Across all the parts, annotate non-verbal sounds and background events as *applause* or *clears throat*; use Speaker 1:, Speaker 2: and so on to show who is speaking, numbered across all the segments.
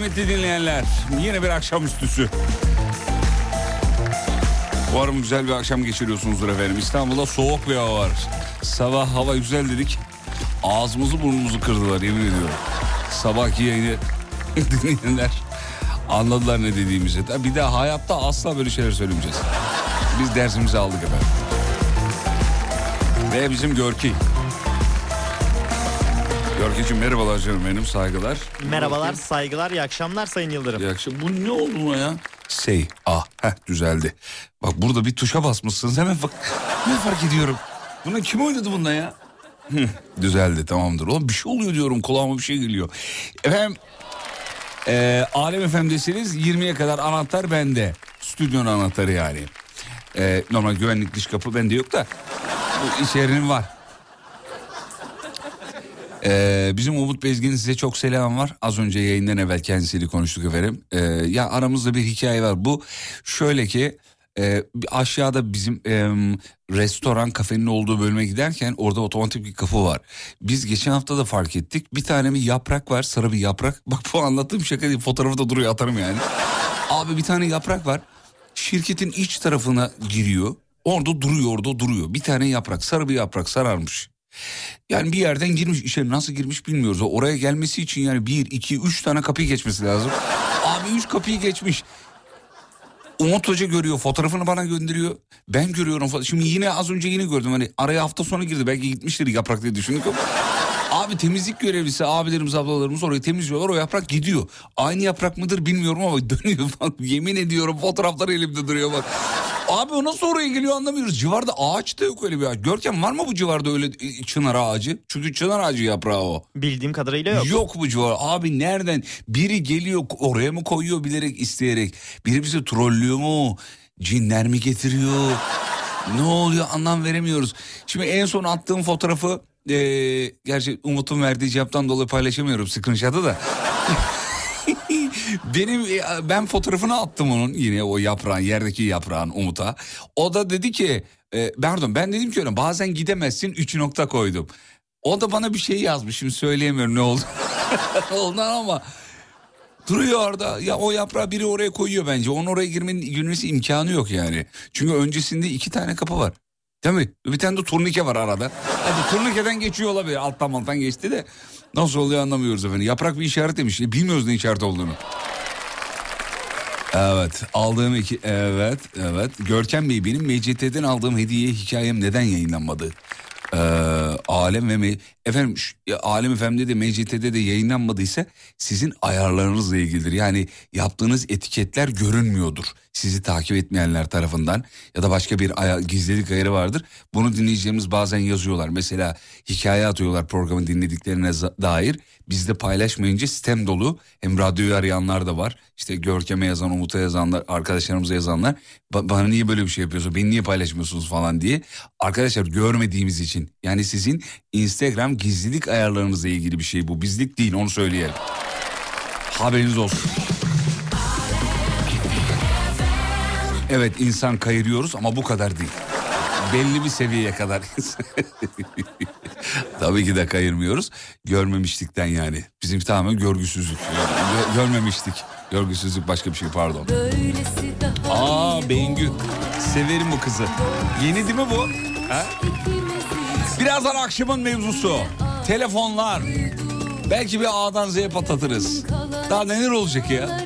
Speaker 1: Kıymetli dinleyenler. Yine bir akşamüstüsü. Umarım güzel bir akşam geçiriyorsunuzdur efendim. İstanbul'da soğuk bir hava var. Sabah hava güzel dedik. Ağzımızı burnumuzu kırdılar yemin ediyorum. Sabahki yayını *laughs* dinleyenler anladılar ne dediğimizi. Bir daha hayatta asla böyle şeyler söylemeyeceğiz. Biz dersimizi aldık efendim. Ve bizim Görki. Görkeciğim merhabalar canım benim saygılar.
Speaker 2: Merhabalar, saygılar, iyi akşamlar Sayın Yıldırım.
Speaker 1: İyi akşam. Bu ne oldu buna ya? Say. Ah heh, düzeldi. Bak burada bir tuşa basmışsınız hemen bak. Ne fark ediyorum. Buna kim oynadı bunda ya? Hı, düzeldi tamamdır. Oğlum bir şey oluyor diyorum kulağıma bir şey geliyor. Efendim e, Alem FM'desiniz 20'ye kadar anahtar bende. Stüdyonun anahtarı yani. E, normal güvenlik dış kapı bende yok da. Bu iş yerinin var. Ee, bizim Umut Bezgin'in size çok selam var. Az önce yayından evvel kendisiyle konuştuk efendim. Ee, ya aramızda bir hikaye var. Bu şöyle ki bir aşağıda bizim em, restoran kafenin olduğu bölüme giderken orada otomatik bir kapı var. Biz geçen hafta da fark ettik. Bir tane bir yaprak var sarı bir yaprak. *laughs* Bak bu anlattığım şaka değil fotoğrafı da duruyor atarım yani. Abi bir tane yaprak var. Şirketin iç tarafına giriyor. Orada duruyor orada duruyor. Bir tane yaprak sarı bir yaprak sararmış. Yani bir yerden girmiş işe nasıl girmiş bilmiyoruz. Oraya gelmesi için yani bir, iki, üç tane kapıyı geçmesi lazım. Abi üç kapıyı geçmiş. Umut Hoca görüyor fotoğrafını bana gönderiyor. Ben görüyorum. Şimdi yine az önce yine gördüm. Hani araya hafta sonu girdi. Belki gitmiştir yaprak diye düşündük. Abi temizlik görevlisi abilerimiz ablalarımız orayı temizliyorlar. O yaprak gidiyor. Aynı yaprak mıdır bilmiyorum ama dönüyor. Bak *laughs* yemin ediyorum fotoğraflar elimde duruyor bak. Abi o nasıl oraya geliyor anlamıyoruz. Civarda ağaç da yok öyle bir ağaç. Görkem var mı bu civarda öyle e, çınar ağacı? Çünkü çınar ağacı yaprağı o.
Speaker 2: Bildiğim kadarıyla yok.
Speaker 1: Yok bu civar. Abi nereden? Biri geliyor oraya mı koyuyor bilerek isteyerek? Biri bizi trollüyor mu? Cinler mi getiriyor? ne oluyor anlam veremiyoruz. Şimdi en son attığım fotoğrafı eee gerçi Umut'un verdiği cevaptan dolayı paylaşamıyorum screenshot'ı da. Benim e, ben fotoğrafını attım onun yine o yaprağın yerdeki yaprağın Umut'a. O da dedi ki e, pardon ben dedim ki öyle bazen gidemezsin 3 nokta koydum. O da bana bir şey yazmış şimdi söyleyemiyorum ne oldu. *laughs* Ondan ama duruyor orada. Ya o yaprağı biri oraya koyuyor bence. Onun oraya girmenin girmesi imkanı yok yani. Çünkü öncesinde iki tane kapı var. Değil mi? Bir tane de turnike var arada. Hadi turnikeden geçiyor olabilir. Alttan alttan geçti de. Nasıl oluyor anlamıyoruz efendim. Yaprak bir işaret demiş. E, Bilmiyoruz ne işaret olduğunu. Evet aldığım iki evet evet Görkem Bey benim MCT'den aldığım hediye hikayem neden yayınlanmadı? Ee, Alem ve Me- efendim ya, Alem FM'de de MCT'de de yayınlanmadıysa sizin ayarlarınızla ilgilidir. Yani yaptığınız etiketler görünmüyordur. Sizi takip etmeyenler tarafından ya da başka bir aya- gizlilik ayarı vardır. Bunu dinleyeceğimiz bazen yazıyorlar. Mesela hikaye atıyorlar programı dinlediklerine dair. Bizde paylaşmayınca sistem dolu. Hem radyoyu arayanlar da var. İşte Görkem'e yazan, Umut'a yazanlar, arkadaşlarımıza yazanlar. "Ba- bana niye böyle bir şey yapıyorsunuz, beni niye paylaşmıyorsunuz falan diye. Arkadaşlar görmediğimiz için. Yani sizin Instagram gizlilik ayarlarınızla ilgili bir şey bu. Bizlik değil onu söyleyelim. Haberiniz olsun. Evet insan kayırıyoruz ama bu kadar değil. Belli bir seviyeye kadar. *laughs* Tabii ki de kayırmıyoruz. Görmemişlikten yani. Bizim tamamen görgüsüzlük. Gö- görmemişlik. Görgüsüzlük başka bir şey pardon. Aa Bengü. Severim bu kızı. Yeni değil mi bu? Ha? Birazdan akşamın mevzusu. Telefonlar. Belki bir A'dan Z'ye patlatırız. Daha neler olacak ya?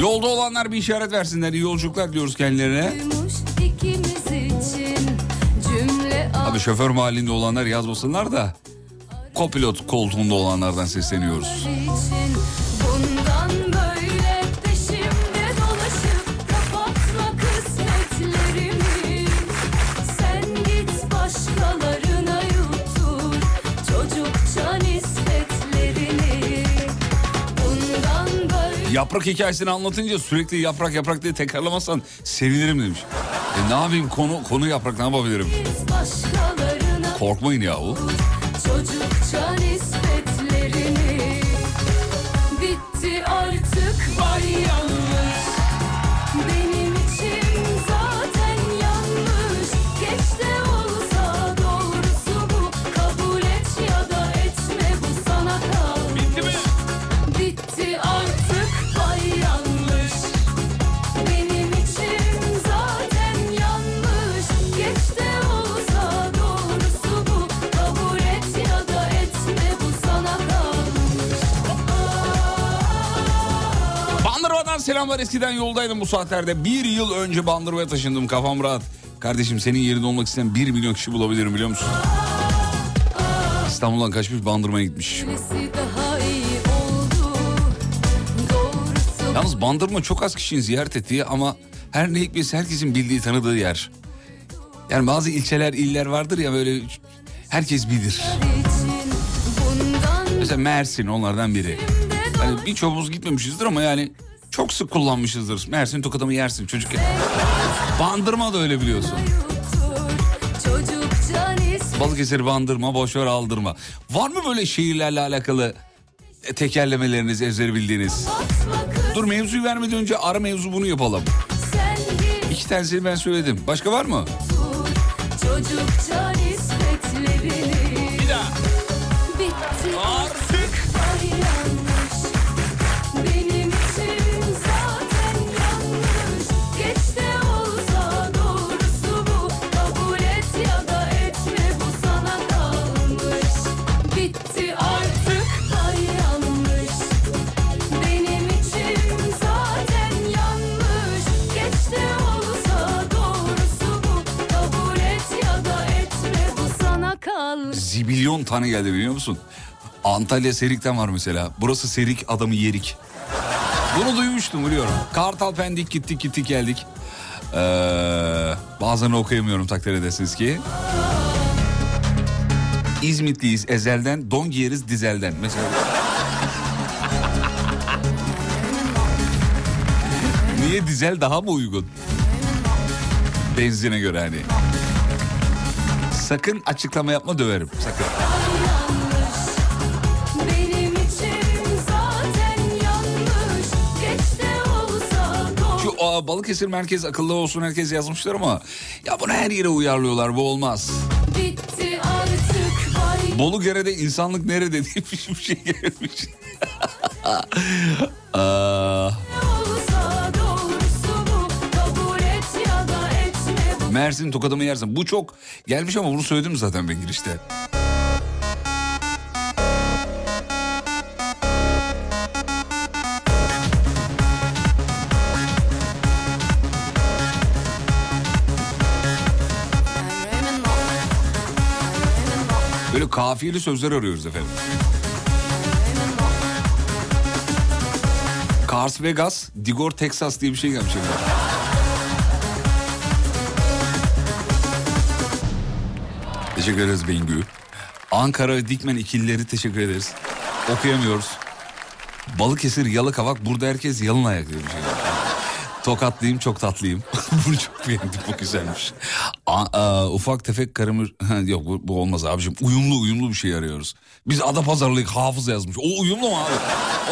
Speaker 1: Yolda olanlar bir işaret versinler. İyi yolculuklar diyoruz kendilerine. Abi şoför mahallinde olanlar yazmasınlar da. Kopilot koltuğunda olanlardan sesleniyoruz. Yaprak hikayesini anlatınca sürekli yaprak yaprak diye tekrarlamazsan sevinirim demiş. E ne yapayım konu konu yaprak ne yapabilirim? Korkmayın yahu.
Speaker 3: Çocukça nispetlerini Bitti artık var yanlış
Speaker 1: selamlar eskiden yoldaydım bu saatlerde. Bir yıl önce Bandırma'ya taşındım kafam rahat. Kardeşim senin yerinde olmak isteyen bir milyon kişi bulabilirim biliyor musun? İstanbul'dan kaçmış Bandırma'ya gitmiş. Yalnız Bandırma çok az kişinin ziyaret ettiği ama her ne hikmetse herkesin bildiği tanıdığı yer. Yani bazı ilçeler, iller vardır ya böyle herkes bilir. Mesela Mersin onlardan biri. Hani birçoğumuz gitmemişizdir ama yani çok sık kullanmışızdır. Mersin tokadımı yersin çocuk. *laughs* Bandırma da öyle biliyorsun. Balıkesir bandırma boşver aldırma. Var mı böyle şehirlerle alakalı tekerlemeleriniz ezbere bildiğiniz. Dur mevzuyu vermeden önce ara mevzu bunu yapalım. İki tanesini ben söyledim. Başka var mı?
Speaker 3: çocukça nispetlerini
Speaker 1: Zibilyon tane geldi biliyor musun? Antalya Serik'ten var mesela. Burası Serik adamı Yerik. Bunu duymuştum biliyorum. Kartal Pendik gittik gittik geldik. Ee, bazen okuyamıyorum takdir edersiniz ki. İzmitliyiz ezelden, don giyeriz dizelden. Mesela. Niye dizel daha mı uygun? Benzine göre hani. Sakın açıklama yapma döverim. Sakın. Şu aa, Balıkesir merkez akıllı olsun herkes yazmışlar ama ya bunu her yere uyarlıyorlar bu olmaz. Bolu Gere'de insanlık nerede *laughs* diye bir şey gelmiş. *laughs* Aa, Mersin tokadımı yersin. Bu çok gelmiş ama bunu söyledim zaten ben girişte. Böyle kafiyeli sözler arıyoruz efendim. Cars Vegas, Digor Texas diye bir şey gelmiş. Teşekkür ederiz Bengü. Ankara ve Dikmen ikilileri teşekkür ederiz. Okuyamıyoruz. Balıkesir Yalıkavak burada herkes yalın ayak diye bir şey. Tokatlıyım çok tatlıyım. *laughs* Bunu çok beğendim bu güzelmiş. A- a, ufak tefek karımır... Ha, Yok bu, bu olmaz abicim. Uyumlu uyumlu bir şey arıyoruz. Biz Adapazarlıyık hafız yazmış. O uyumlu mu abi?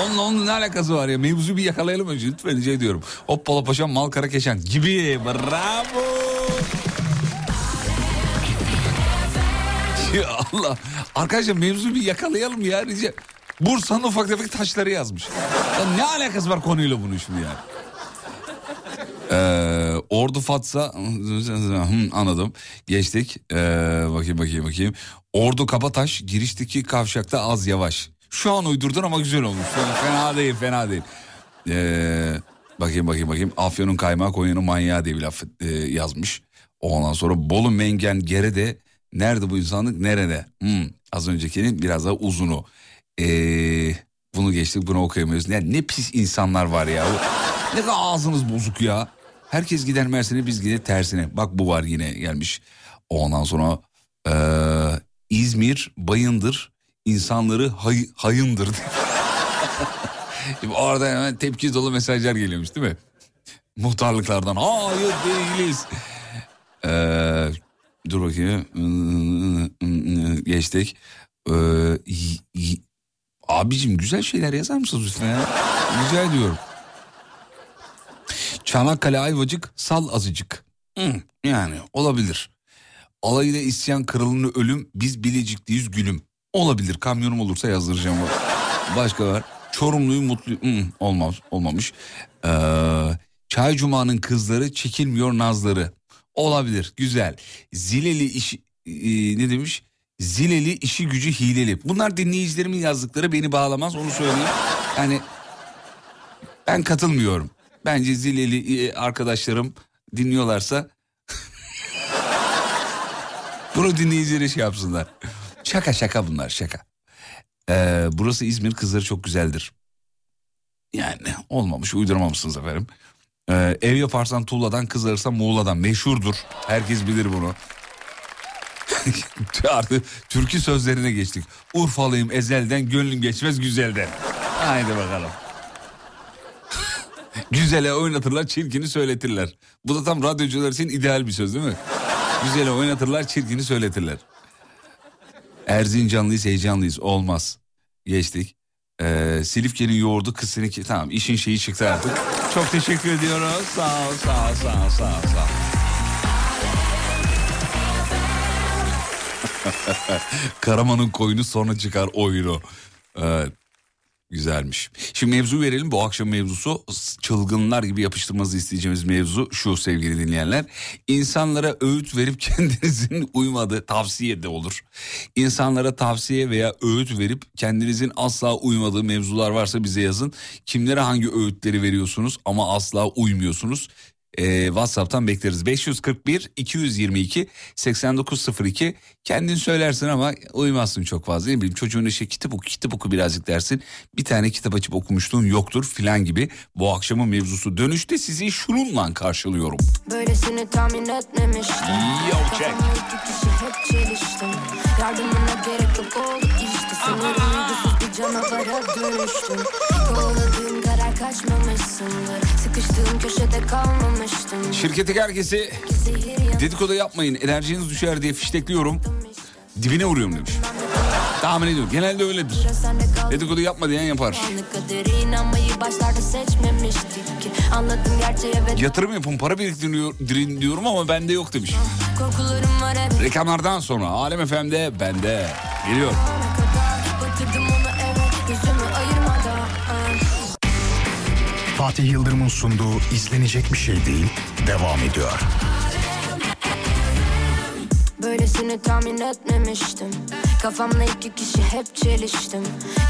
Speaker 1: Onunla onun ne alakası var ya? Mevzu bir yakalayalım önce lütfen rica ediyorum. Hoppala paşam mal kara keşen gibi. Bravo. Ya Allah. Arkadaşlar mevzu bir yakalayalım ya rica. Bursa'nın ufak tefek taşları yazmış. Ya ne alakası var konuyla bunun şimdi yani? Ee, Ordu Fatsa anladım geçtik ee, bakayım bakayım bakayım Ordu Kabataş girişteki kavşakta az yavaş şu an uydurdun ama güzel olmuş fena değil fena değil ee, bakayım bakayım bakayım Afyon'un kaymağı Konya'nın manyağı diye bir laf e, yazmış ondan sonra Bolu Mengen Gerede nerede bu insanlık nerede Hmm, az öncekinin biraz daha uzunu ee, bunu geçtik bunu okuyamıyoruz yani ne pis insanlar var ya ne kadar ağzınız bozuk ya. Herkes gider Mersin'e biz gider tersine. Bak bu var yine gelmiş. Ondan sonra eee, İzmir bayındır insanları hay, hayındır. *laughs* Orada hemen tepki dolu mesajlar geliyormuş değil mi? Muhtarlıklardan hayır değiliz. Eee, dur bakayım geçtik. Y- abicim güzel şeyler yazar mısınız lütfen ya? Rica ediyorum. Çanakkale Ayvacık sal azıcık. Hı, yani olabilir. Alayına isyan kralını ölüm biz bilecikliyiz gülüm. Olabilir kamyonum olursa yazdıracağım. Başka var. Çorumluyu mutlu Hı, olmaz olmamış. Ee, Çay Cuma'nın kızları çekilmiyor nazları. Olabilir güzel. Zileli iş e, ne demiş? Zileli işi gücü hileli. Bunlar dinleyicilerimin yazdıkları beni bağlamaz onu söyleyeyim. Yani ben katılmıyorum. Bence Zileli e, arkadaşlarım dinliyorlarsa *laughs* bunu dinleyicileri şey yapsınlar. Şaka şaka bunlar şaka. Ee, burası İzmir kızları çok güzeldir. Yani olmamış uyduramamışsınız efendim. Ee, ev yaparsan tuğladan kız alırsan Muğla'dan meşhurdur. Herkes bilir bunu. *laughs* Artık türkü sözlerine geçtik. Urfalıyım ezelden gönlüm geçmez güzelden. Haydi bakalım. *laughs* Güzele oynatırlar, çirkini söyletirler. Bu da tam radyocular için ideal bir söz değil mi? Güzele oynatırlar, çirkini söyletirler. Erzincanlıyız, heyecanlıyız. Olmaz. Geçtik. Ee, Silifke'nin yoğurdu kız seninki. Tamam işin şeyi çıktı artık. Çok teşekkür ediyoruz. Sağ ol sağ ol sağ ol sağ ol. Sağ. *laughs* Karaman'ın koyunu sonra çıkar oyunu. Evet. Güzelmiş. Şimdi mevzu verelim. Bu akşam mevzusu çılgınlar gibi yapıştırmanızı isteyeceğimiz mevzu şu sevgili dinleyenler. İnsanlara öğüt verip *laughs* kendinizin uymadığı tavsiye de olur. İnsanlara tavsiye veya öğüt verip kendinizin asla uymadığı mevzular varsa bize yazın. Kimlere hangi öğütleri veriyorsunuz ama asla uymuyorsunuz? Ee, WhatsApp'tan bekleriz. 541 222 8902 kendin söylersin ama uymazsın çok fazla. Ne bileyim çocuğun işe kitap oku kitap oku birazcık dersin. Bir tane kitap açıp okumuşluğun yoktur filan gibi. Bu akşamın mevzusu dönüşte sizi şununla karşılıyorum.
Speaker 3: Böylesini tahmin etmemiştim
Speaker 1: Yo, check.
Speaker 3: Kafamda iki kişi hep çeliştim Yardımına gerek yok oldu işte Sanırım duygusuz bir canavara dönüştüm Kovaladığım kaçmamışsındır Sıkıştığım köşede kalmamıştım
Speaker 1: Şirketteki herkesi dedikodu yapmayın enerjiniz düşer diye fiştekliyorum. Dibine vuruyorum demiş. Tahmin ediyorum genelde öyledir. Dedikodu yapma diyen yapar. Yatırım yapın para biriktirin diyorum ama bende yok demiş. Reklamlardan sonra Alem FM'de bende geliyor.
Speaker 4: Fatih Yıldırım'ın sunduğu izlenecek bir şey değil devam ediyor.
Speaker 3: Böylesini tahmin etmemiştim. Kafamla iki kişi hep çeliştim.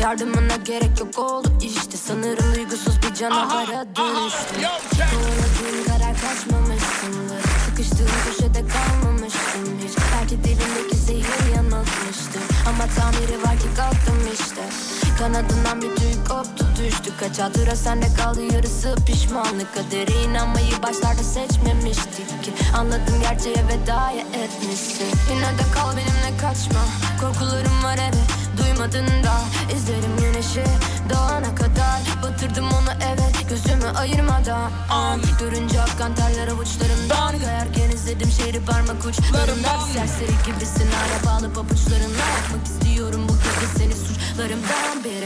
Speaker 3: Yardımına gerek yok oldu işte. Sanırım duygusuz bir canavara dönüştüm. Kovaladığım karar kaçmamışsındır. Sıkıştığım köşede kalmamıştım hiç. Belki dilimdeki zehir yanıltmıştı Ama tamiri var ki kalktım işte. Kanadından bir tüy koptu düştü. Kaç hatıra sende kaldı yarısı pişmanlık. Kadere inanmayı başlarda seçmemiştik ki. Anladım gerçeğe vedaya etmişsin. Yine de kal benimle kaçma. Korkularım var evet duymadın da. İzlerim güneşi doğana kadar. Batırdım onu evet gözümü ayırmadan. An Görünce akkan terler avuçlarımdan. Kayarken izledim şehri parmak uçlarımdan. Serseri gibisin hala bağlı suçlarımdan beri Görünce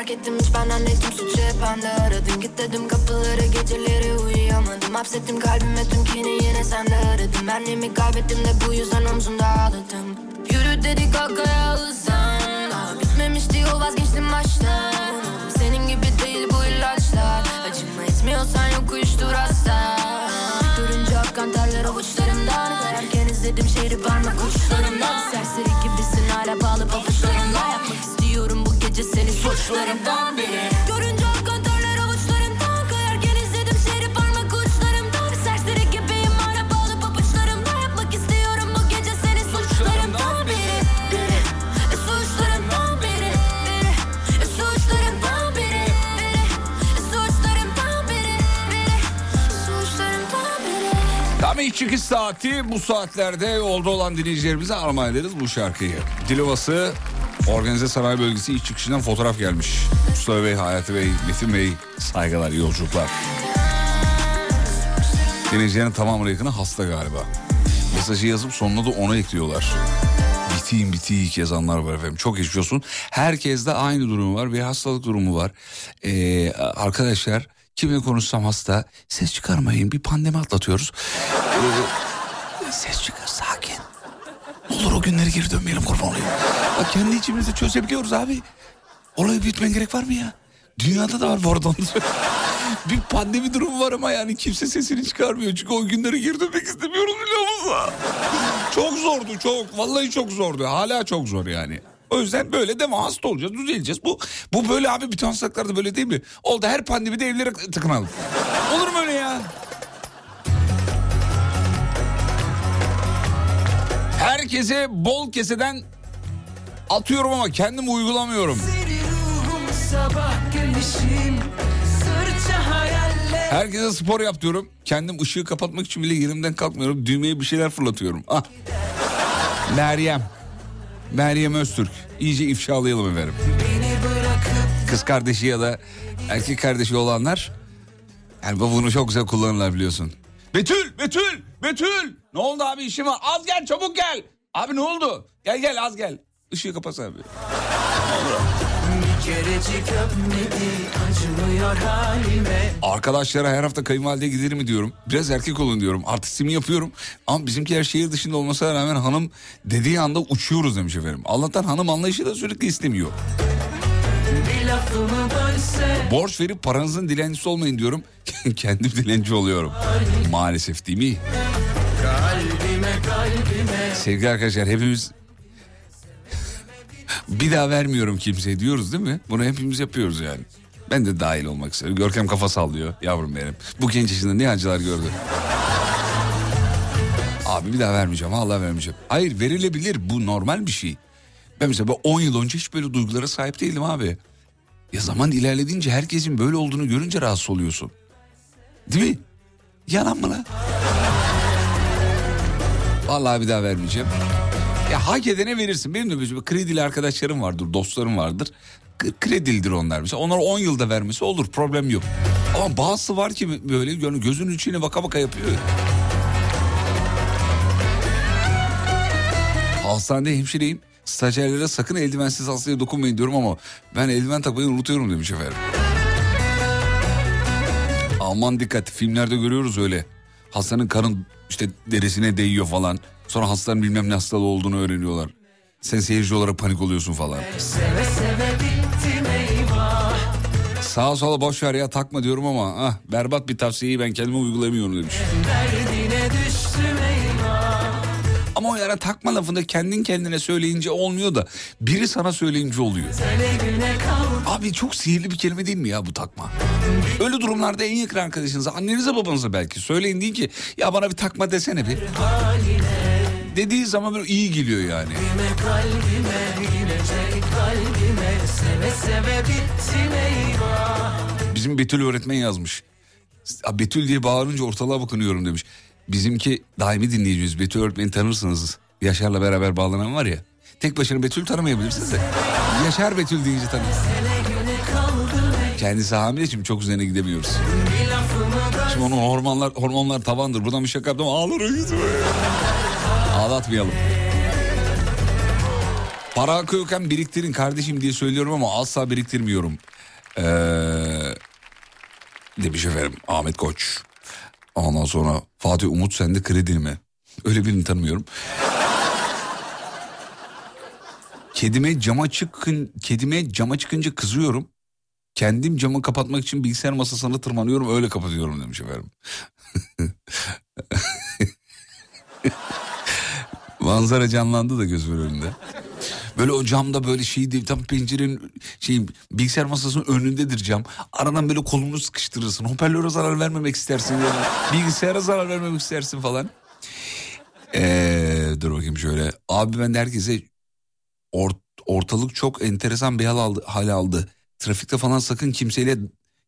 Speaker 3: Fark ettim hiç. Benden değildim suçu hep bende aradım. Git dedim kapıları geceleri uyuyamadım. Hapsettim kalbime tüm kini yine sende aradım. Benliğimi kaybettim de bu yüzden omzumda ağladım. Yürü dedik kalkaya hızlan Daha bitmemişti yol vazgeçtim baştan. Senin gibi değil bu ilaçlar. Acıma etmiyorsan yok uyuştur hasta Görünce akkan terler avuçlarımdan. Kayarken izledim şehri parmak uçlarımdan. Serseri gibisin hala bağlı pabuçlarımla Yapmak istiyorum bu gece seni suçlarımdan biri. Görünce akkan terler avuçlarımdan Kayarken izledim şehri parmak uçlarımdan. Serseri gibiyim hala bağlı pabuçlarımla Yapmak istiyorum bu gece seni suçlarımdan biri. Biri. E, Suçlarımdan biri. Biri e, Suçlarımdan biri. Biri e, Suçlarımdan biri. Biri Suçlarımdan biri.
Speaker 1: Tam ilk çıkış saati bu saatlerde yolda olan dinleyicilerimize armağan ederiz bu şarkıyı. Dilovası Organize Sanayi Bölgesi ilk çıkışından fotoğraf gelmiş. Mustafa Bey, Hayati Bey, Metin Bey saygılar, yolculuklar. Dinleyicilerin tamamına yakını hasta galiba. Mesajı yazıp sonuna da onu ekliyorlar. Bitiyim bitiyik yazanlar var efendim. Çok olsun. Herkeste aynı durum var. Bir hastalık durumu var. Ee, arkadaşlar kimle konuşsam hasta. Ses çıkarmayın bir pandemi atlatıyoruz. Ses çıkar sakin. Olur o günleri geri dönmeyelim kurban olayım. Bak kendi içimizde çözebiliyoruz abi. Olayı bitmen gerek var mı ya? Dünyada da var bu arada. *laughs* bir pandemi durumu var ama yani kimse sesini çıkarmıyor. Çünkü o günlere geri dönmek istemiyoruz biliyor musun? çok zordu çok. Vallahi çok zordu. Hala çok zor yani. O yüzden böyle devam hasta olacağız, düzeleceğiz. Bu bu böyle abi bütün hastalıklarda böyle değil mi? Oldu her pandemide evlere tıkınalım. Olur mu öyle ya? Herkese bol keseden atıyorum ama kendim uygulamıyorum. Herkese spor yap diyorum. Kendim ışığı kapatmak için bile yerimden kalkmıyorum. Düğmeye bir şeyler fırlatıyorum. Ah. Meryem. Meryem Öztürk. İyice ifşalayalım efendim. Kız kardeşi ya da erkek kardeşi olanlar yani bu bunu çok güzel kullanırlar biliyorsun. Betül, Betül, Betül. Ne oldu abi işim var? Az gel çabuk gel. Abi ne oldu? Gel gel az gel. Işığı kapat abi. Arkadaşlara her hafta kayınvalideye giderim mi diyorum. Biraz erkek olun diyorum. Artistimi yapıyorum. Ama bizimkiler şehir dışında olmasına rağmen hanım dediği anda uçuyoruz demiş efendim. Allah'tan hanım anlayışı da sürekli istemiyor. Borç verip paranızın dilencisi olmayın diyorum. *laughs* Kendim dilenci oluyorum. Maalesef değil mi?
Speaker 5: Kalbime kalbime
Speaker 1: Sevgili arkadaşlar hepimiz *laughs* bir daha vermiyorum kimseye diyoruz değil mi? Bunu hepimiz yapıyoruz yani. Ben de dahil olmak istiyorum. Görkem kafa sallıyor yavrum benim. Bu genç yaşında ne acılar gördü. Abi bir daha vermeyeceğim. Allah vermeyeceğim. Hayır verilebilir. Bu normal bir şey. Ben mesela 10 yıl önce hiç böyle duygulara sahip değildim abi. Ya zaman ilerlediğince herkesin böyle olduğunu görünce rahatsız oluyorsun. Değil mi? Yalan mı lan? Vallahi bir daha vermeyeceğim. Ya hak edene verirsin. Benim de böyle kredili arkadaşlarım vardır, dostlarım vardır. K- Kredilidir onlar mesela. Onlara 10 yılda vermesi olur problem yok. Ama bazısı var ki böyle gö- gözünün içine baka baka yapıyor. Hastanede hemşireyim. Stajyerlere sakın eldivensiz hastaya dokunmayın diyorum ama ben eldiven takmayı unutuyorum demiş efendim. Aman dikkat filmlerde görüyoruz öyle. Hastanın karın işte derisine değiyor falan. Sonra hastanın bilmem ne hastalığı olduğunu öğreniyorlar. Sen seyirci olarak panik oluyorsun falan.
Speaker 5: Seve seve
Speaker 1: Sağa sola boş ver ya takma diyorum ama ah, berbat bir tavsiyeyi ben kendime uygulayamıyorum demiş.
Speaker 5: Eyvah
Speaker 1: Ama o yara takma lafında kendin kendine söyleyince olmuyor da biri sana söyleyince oluyor. Abi çok sihirli bir kelime değil mi ya bu takma? Öyle durumlarda en yakın arkadaşınıza, annenize babanıza belki söyleyin deyin ki ya bana bir takma desene bir. Dediği zaman böyle iyi geliyor yani. Bizim Betül öğretmen yazmış. "Ya Betül diye bağırınca ortalığa bakınıyorum demiş. Bizimki daimi dinleyicimiz Betül öğretmeni tanırsınız. Yaşar'la beraber bağlanan var ya. Tek başına Betül tanımayabilirsiniz de. Yaşar Betül deyince tanırsınız. Kendisi hamile şimdi çok üzerine gidemiyoruz. Şimdi onun hormonlar hormonlar tavandır. Buradan bir şaka yaptım ağlar. Ağlatmayalım. Para akıyorken biriktirin kardeşim diye söylüyorum ama asla biriktirmiyorum. Ee, demiş efendim Ahmet Koç. Ondan sonra Fatih Umut sende kredi mi? Öyle birini tanımıyorum. Kedime cama çıkın, kedime cama çıkınca kızıyorum. Kendim camı kapatmak için bilgisayar masasına tırmanıyorum öyle kapatıyorum demiş efendim. *laughs* Manzara canlandı da gözümün önünde. Böyle o camda böyle şey değil tam pencerenin şey bilgisayar masasının önündedir cam. Aradan böyle kolunu sıkıştırırsın. Hoparlöre zarar vermemek istersin. Yani. Bilgisayara zarar vermemek istersin falan. Ee, dur bakayım şöyle. Abi ben de herkese ort- ortalık çok enteresan bir hal aldı, hal aldı. Trafikte falan sakın kimseyle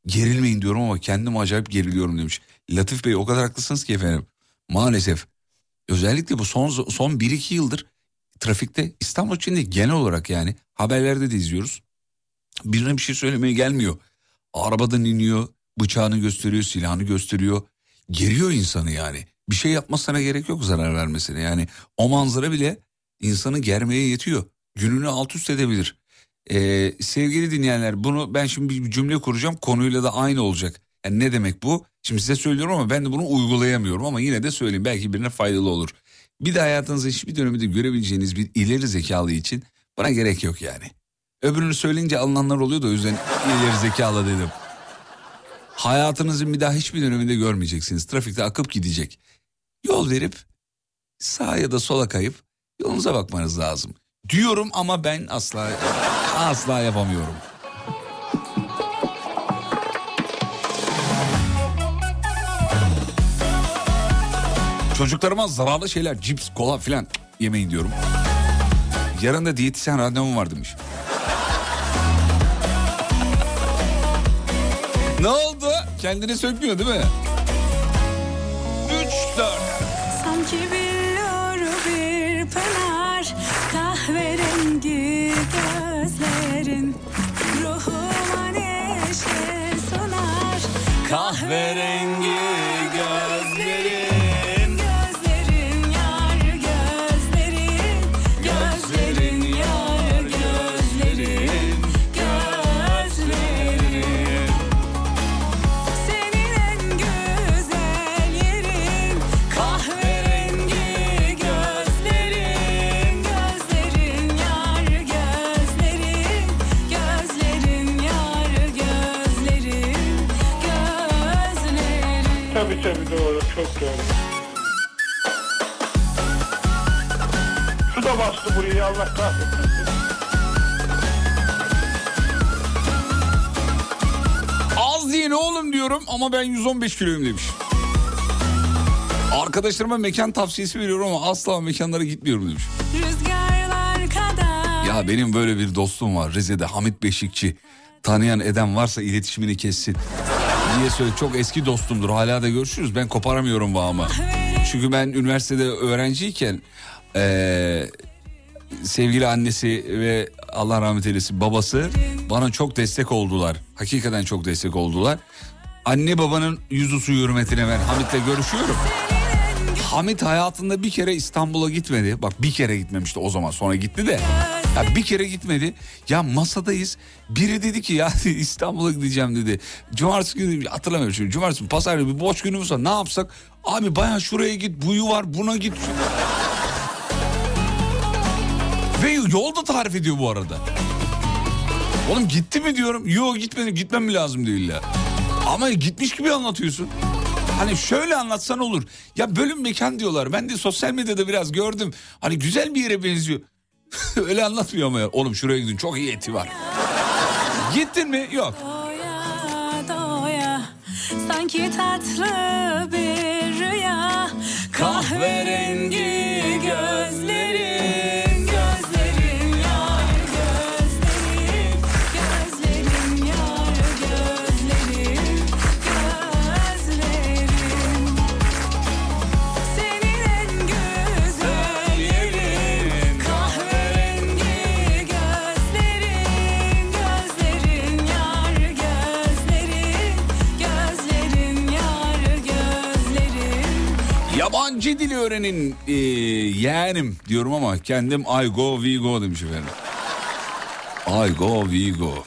Speaker 1: gerilmeyin diyorum ama kendim acayip geriliyorum demiş. Latif Bey o kadar haklısınız ki efendim. Maalesef. Özellikle bu son son 1-2 yıldır trafikte İstanbul içinde genel olarak yani haberlerde de izliyoruz. Birine bir şey söylemeye gelmiyor. Arabadan iniyor, bıçağını gösteriyor, silahını gösteriyor. Geriyor insanı yani. Bir şey yapmasına gerek yok zarar vermesine. Yani o manzara bile insanı germeye yetiyor. Gününü alt üst edebilir. Ee, sevgili dinleyenler bunu ben şimdi bir cümle kuracağım konuyla da aynı olacak. Yani ne demek bu? Şimdi size söylüyorum ama ben de bunu uygulayamıyorum ama yine de söyleyeyim belki birine faydalı olur. Bir de hayatınızın hiçbir döneminde görebileceğiniz bir ileri zekalı için buna gerek yok yani. Öbürünü söyleyince alınanlar oluyor da o yüzden ileri zekalı dedim. Hayatınızın bir daha hiçbir döneminde görmeyeceksiniz. Trafikte akıp gidecek. Yol verip sağa ya da sola kayıp yolunuza bakmanız lazım. Diyorum ama ben asla asla yapamıyorum. Çocuklarıma zararlı şeyler, cips, kola filan yemeyin diyorum. Yarın da diyetisyen randevum var demiş. Kendini sökmüyor değil mi? 3 4
Speaker 6: Sanki billur bir pınar Kahverengi gözlerin Ruhuma neşe sunar
Speaker 1: Kahverengi
Speaker 7: çok doğru. Su da bastı burayı Allah kahretmesin.
Speaker 1: Az değil oğlum diyorum ama ben 115 kiloyum demiş. Arkadaşlarıma mekan tavsiyesi veriyorum ama asla o mekanlara gitmiyorum demiş. Ya benim böyle bir dostum var Rize'de Hamit Beşikçi. Tanıyan eden varsa iletişimini kessin. Diye söyle çok eski dostumdur hala da görüşürüz ben koparamıyorum bağımı. Çünkü ben üniversitede öğrenciyken eee, sevgili annesi ve Allah rahmet eylesin babası bana çok destek oldular. Hakikaten çok destek oldular. Anne babanın yüzü suyu hürmetine ben Hamit'le görüşüyorum. Hamit hayatında bir kere İstanbul'a gitmedi. Bak bir kere gitmemişti o zaman sonra gitti de. Ya bir kere gitmedi. Ya masadayız. Biri dedi ki ya *laughs* İstanbul'a gideceğim dedi. Cumartesi günü hatırlamıyorum şimdi. Cumartesi pazar bir boş günümüz var. Ne yapsak? Abi baya şuraya git buyu var buna git. Ve yolda tarif ediyor bu arada. Oğlum gitti mi diyorum. Yok gitmedi gitmem mi lazım diyor illa. Ama gitmiş gibi anlatıyorsun. Hani şöyle anlatsan olur. Ya bölüm mekan diyorlar. Ben de sosyal medyada biraz gördüm. Hani güzel bir yere benziyor. *laughs* Öyle anlatmıyor ama ya. Oğlum şuraya gidin çok iyi eti var. Gittin mi? Yok.
Speaker 6: Doya doya Sanki tatlı bir rüya Kahverengi
Speaker 1: Yabancı dil öğrenin ee, yeğenim diyorum ama kendim I go we go demiş efendim. I go we go.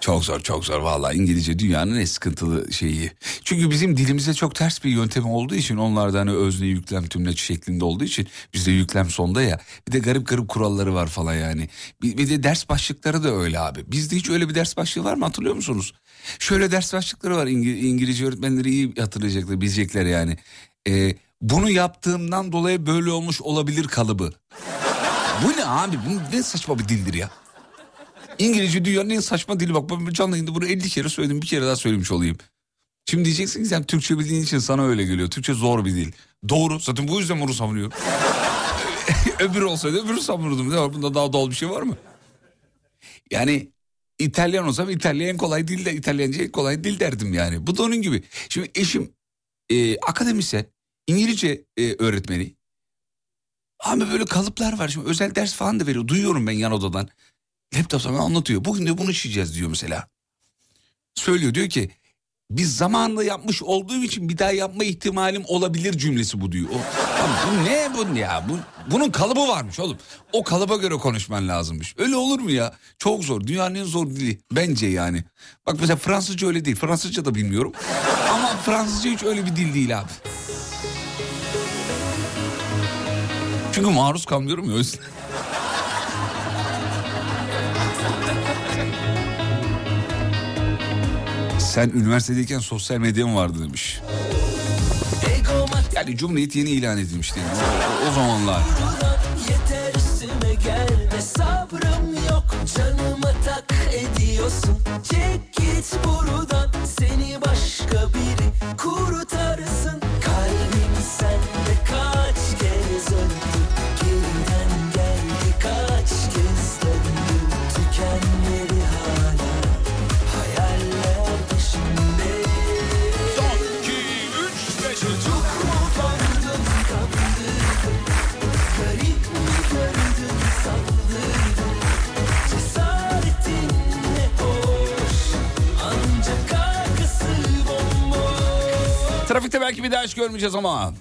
Speaker 1: Çok zor çok zor vallahi İngilizce dünyanın en sıkıntılı şeyi. Çünkü bizim dilimize çok ters bir yöntem olduğu için onlarda hani özne yüklem tümleç şeklinde olduğu için bizde yüklem sonda ya. Bir de garip garip kuralları var falan yani. Bir, bir de ders başlıkları da öyle abi. Bizde hiç öyle bir ders başlığı var mı hatırlıyor musunuz? Şöyle ders başlıkları var İngi- İngilizce öğretmenleri iyi hatırlayacaklar bilecekler yani. Ee, bunu yaptığımdan dolayı böyle olmuş olabilir kalıbı. Bu ne abi? Bu ne saçma bir dildir ya. İngilizce dünyanın en saçma dili bak ben canlı yayında bunu 50 kere söyledim bir kere daha söylemiş olayım. Şimdi diyeceksin ki sen Türkçe bildiğin için sana öyle geliyor. Türkçe zor bir dil. Doğru zaten bu yüzden bunu savunuyorum. *laughs* Öbürü olsaydı öbürü savunurdum. Ne var bunda daha doğal bir şey var mı? Yani İtalyan olsam İtalyan en kolay dil de İtalyanca en kolay dil derdim yani. Bu da onun gibi. Şimdi eşim e, akademisyen İngilizce e, öğretmeni. Abi böyle kalıplar var. Şimdi özel ders falan da veriyor. Duyuyorum ben yan odadan. Laptop'ta bana anlatıyor. Bugün de bunu işleyeceğiz diyor mesela. Söylüyor diyor ki biz zamanında yapmış olduğum için bir daha yapma ihtimalim olabilir cümlesi bu diyor. O, bu ne bu ya? Bu, bunun kalıbı varmış oğlum. O kalıba göre konuşman lazımmış. Öyle olur mu ya? Çok zor. Dünyanın en zor dili. Bence yani. Bak mesela Fransızca öyle değil. Fransızca da bilmiyorum. Ama Fransızca hiç öyle bir dil değil abi. Çünkü maruz kalmıyorum ya o yüzden. Sen üniversitedeyken sosyal medya vardı demiş. Yani Cumhuriyet yeni ilan edilmişti. Yani. O, o zamanlar.
Speaker 8: Gelme sabrım yok Canıma tak ediyorsun Çek git buradan Seni başka biri kurtarsın Kalbim sende kaç
Speaker 1: Trafikte belki bir daha hiç görmeyeceğiz ama.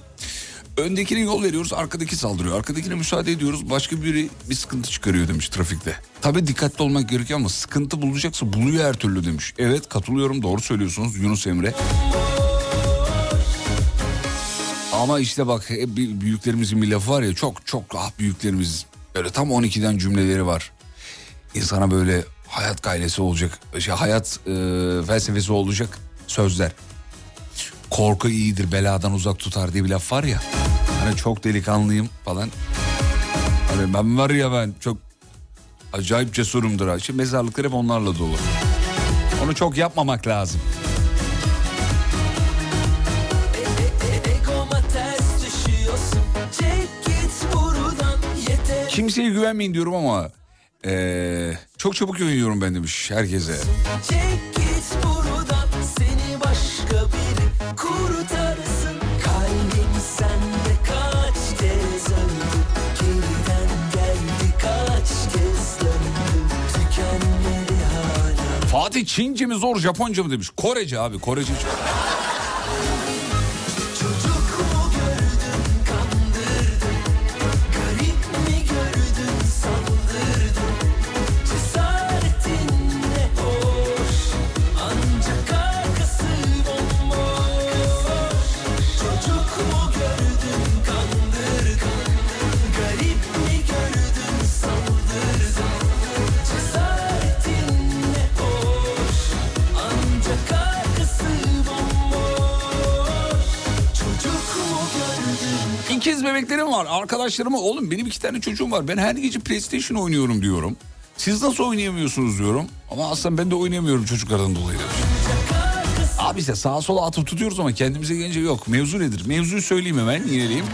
Speaker 1: Öndekine yol veriyoruz arkadaki saldırıyor. Arkadakine müsaade ediyoruz başka biri bir sıkıntı çıkarıyor demiş trafikte. Tabii dikkatli olmak gerekiyor ama sıkıntı bulacaksa buluyor her türlü demiş. Evet katılıyorum doğru söylüyorsunuz Yunus Emre. Ama işte bak büyüklerimizin bir lafı var ya çok çok ah büyüklerimiz böyle tam 12'den cümleleri var. İnsana böyle hayat gayresi olacak, şey, hayat e, felsefesi olacak sözler. Korku iyidir beladan uzak tutar diye bir laf var ya. Hani çok delikanlıyım falan. Hani ben var ya ben çok acayip cesurumdur. Şimdi mezarlıklar hep onlarla dolu. Onu çok yapmamak lazım. Kimseye güvenmeyin diyorum ama eee, çok çabuk güveniyorum ben demiş herkese.
Speaker 8: Çek biri kurtarsın Kalbim sende kaç kez öldü Geriden geldi kaç kez döndü Tükenmedi hala
Speaker 1: Fatih Çince mi zor Japonca mı demiş. Korece abi Korece. çok- bebeklerim var. Arkadaşlarıma oğlum benim iki tane çocuğum var. Ben her gece PlayStation oynuyorum diyorum. Siz nasıl oynayamıyorsunuz diyorum. Ama aslında ben de oynayamıyorum çocuklardan dolayı. Abi işte sağa sola atıp tutuyoruz ama kendimize gelince yok. Mevzu nedir? Mevzuyu söyleyeyim hemen yineleyeyim.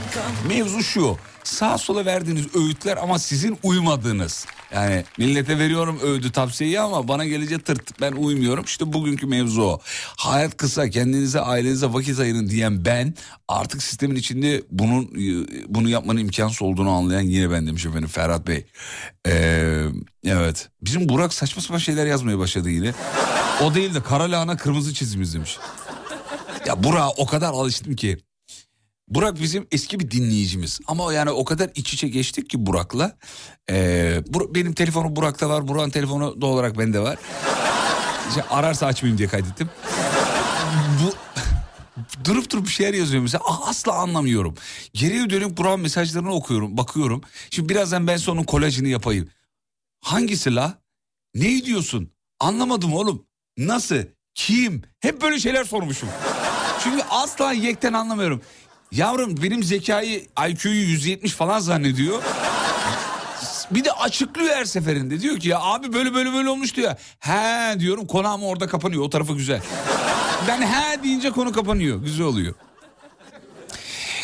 Speaker 1: Mevzu şu. Sağa sola verdiğiniz öğütler ama sizin uymadığınız. Yani millete veriyorum öğüdü tavsiyeyi ama bana gelince tırt. Ben uymuyorum. İşte bugünkü mevzu o. Hayat kısa kendinize ailenize vakit ayırın diyen ben artık sistemin içinde bunun bunu yapmanın imkansız olduğunu anlayan yine ben demiş efendim Ferhat Bey. Ee, evet bizim Burak saçma sapan şeyler yazmaya başladı yine. O değil de kara lahana kırmızı çizimiz demiş. Ya Burak'a o kadar alıştım ki. Burak bizim eski bir dinleyicimiz ama yani o kadar iç içe geçtik ki Burak'la. Ee, Bur- benim telefonum Burak'ta var, Burak'ın telefonu doğal olarak bende var. İşte ararsa açmayayım diye kaydettim. Bu durup durup bir şeyler yazıyor mesela Ah, asla anlamıyorum. Geriye dönüp Burak'ın mesajlarını okuyorum, bakıyorum. Şimdi birazdan ben sonra onun kolajını yapayım. Hangisi la? Ne diyorsun? Anlamadım oğlum. Nasıl? Kim? Hep böyle şeyler sormuşum. Çünkü asla yekten anlamıyorum. Yavrum benim zekayı IQ'yu 170 falan zannediyor. Bir de açıklıyor her seferinde. Diyor ki ya abi böyle böyle böyle olmuş diyor. He diyorum konu ama orada kapanıyor. O tarafı güzel. Ben he deyince konu kapanıyor. Güzel oluyor.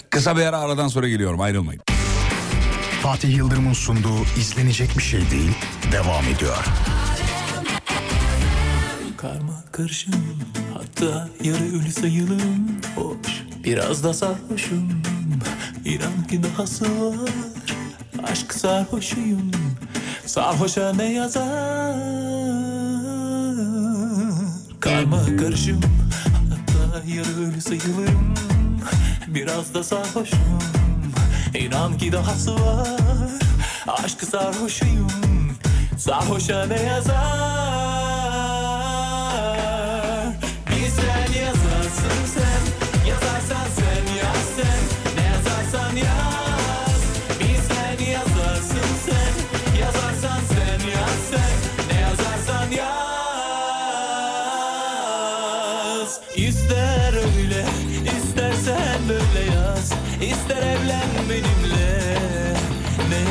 Speaker 1: Kısa bir ara aradan sonra geliyorum ayrılmayın.
Speaker 4: Fatih Yıldırım'ın sunduğu izlenecek bir şey değil devam ediyor.
Speaker 9: Karma karışım hatta yarı ölü sayılım Hoş biraz da sarhoşum. İnan ki dahası var. Aşk sarhoşuyum. Sarhoşa ne yazar? Karma karışım. Hatta yarı ölü sayılım Biraz da sarhoşum. İnan ki dahası var. Aşk sarhoşuyum. Sarhoşa ne yazar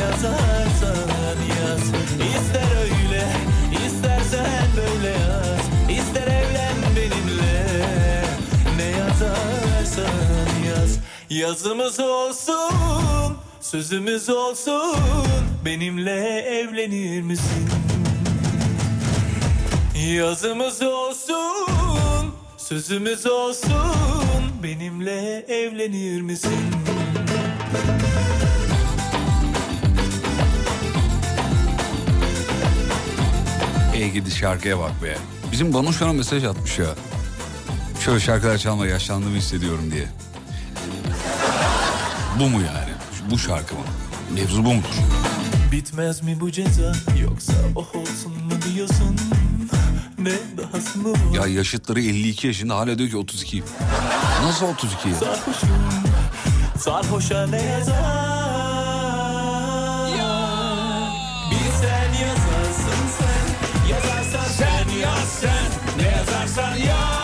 Speaker 9: yazarsan yaz. İster öyle istersen böyle yaz. İster evlen benimle. Ne yazarsan yaz. Yazımız olsun Sözümüz olsun. Benimle evlenir misin? Yazımız olsun Sözümüz olsun. Benimle evlenir misin?
Speaker 1: Gidi şarkıya bak be. Bizim Banu şu an mesaj atmış ya. Şöyle şarkılar çalma yaşlandığımı hissediyorum diye. Bu mu yani? Bu şarkı mı? Mevzu bu mudur?
Speaker 9: Bitmez mi bu ceza yoksa oh olsun mu diyorsun Ne dahası mı var
Speaker 1: Ya yaşıtları 52 yaşında hala diyor ki 32. Nasıl 32 ya?
Speaker 9: Sarhoşum sarhoşa ne yazar Ne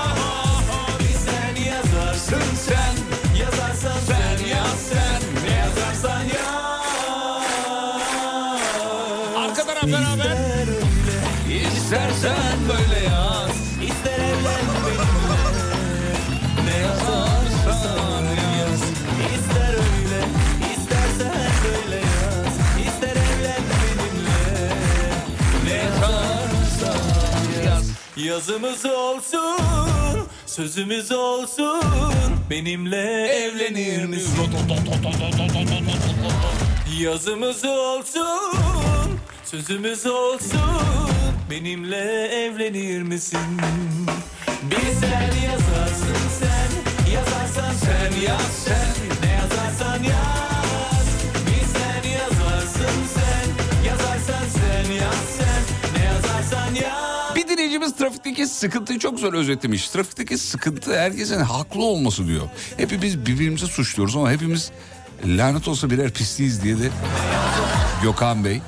Speaker 9: Yazımız olsun Sözümüz olsun Benimle evlenir misin? Yazımız olsun Sözümüz olsun Benimle evlenir misin? Bir sen yazarsın sen Yazarsan sen yaz sen Ne yazarsan yaz
Speaker 1: dinleyicimiz trafikteki sıkıntıyı çok güzel özetlemiş. Trafikteki sıkıntı herkesin haklı olması diyor. Hepimiz birbirimizi suçluyoruz ama hepimiz lanet olsa birer pisliyiz diye de Gökhan Bey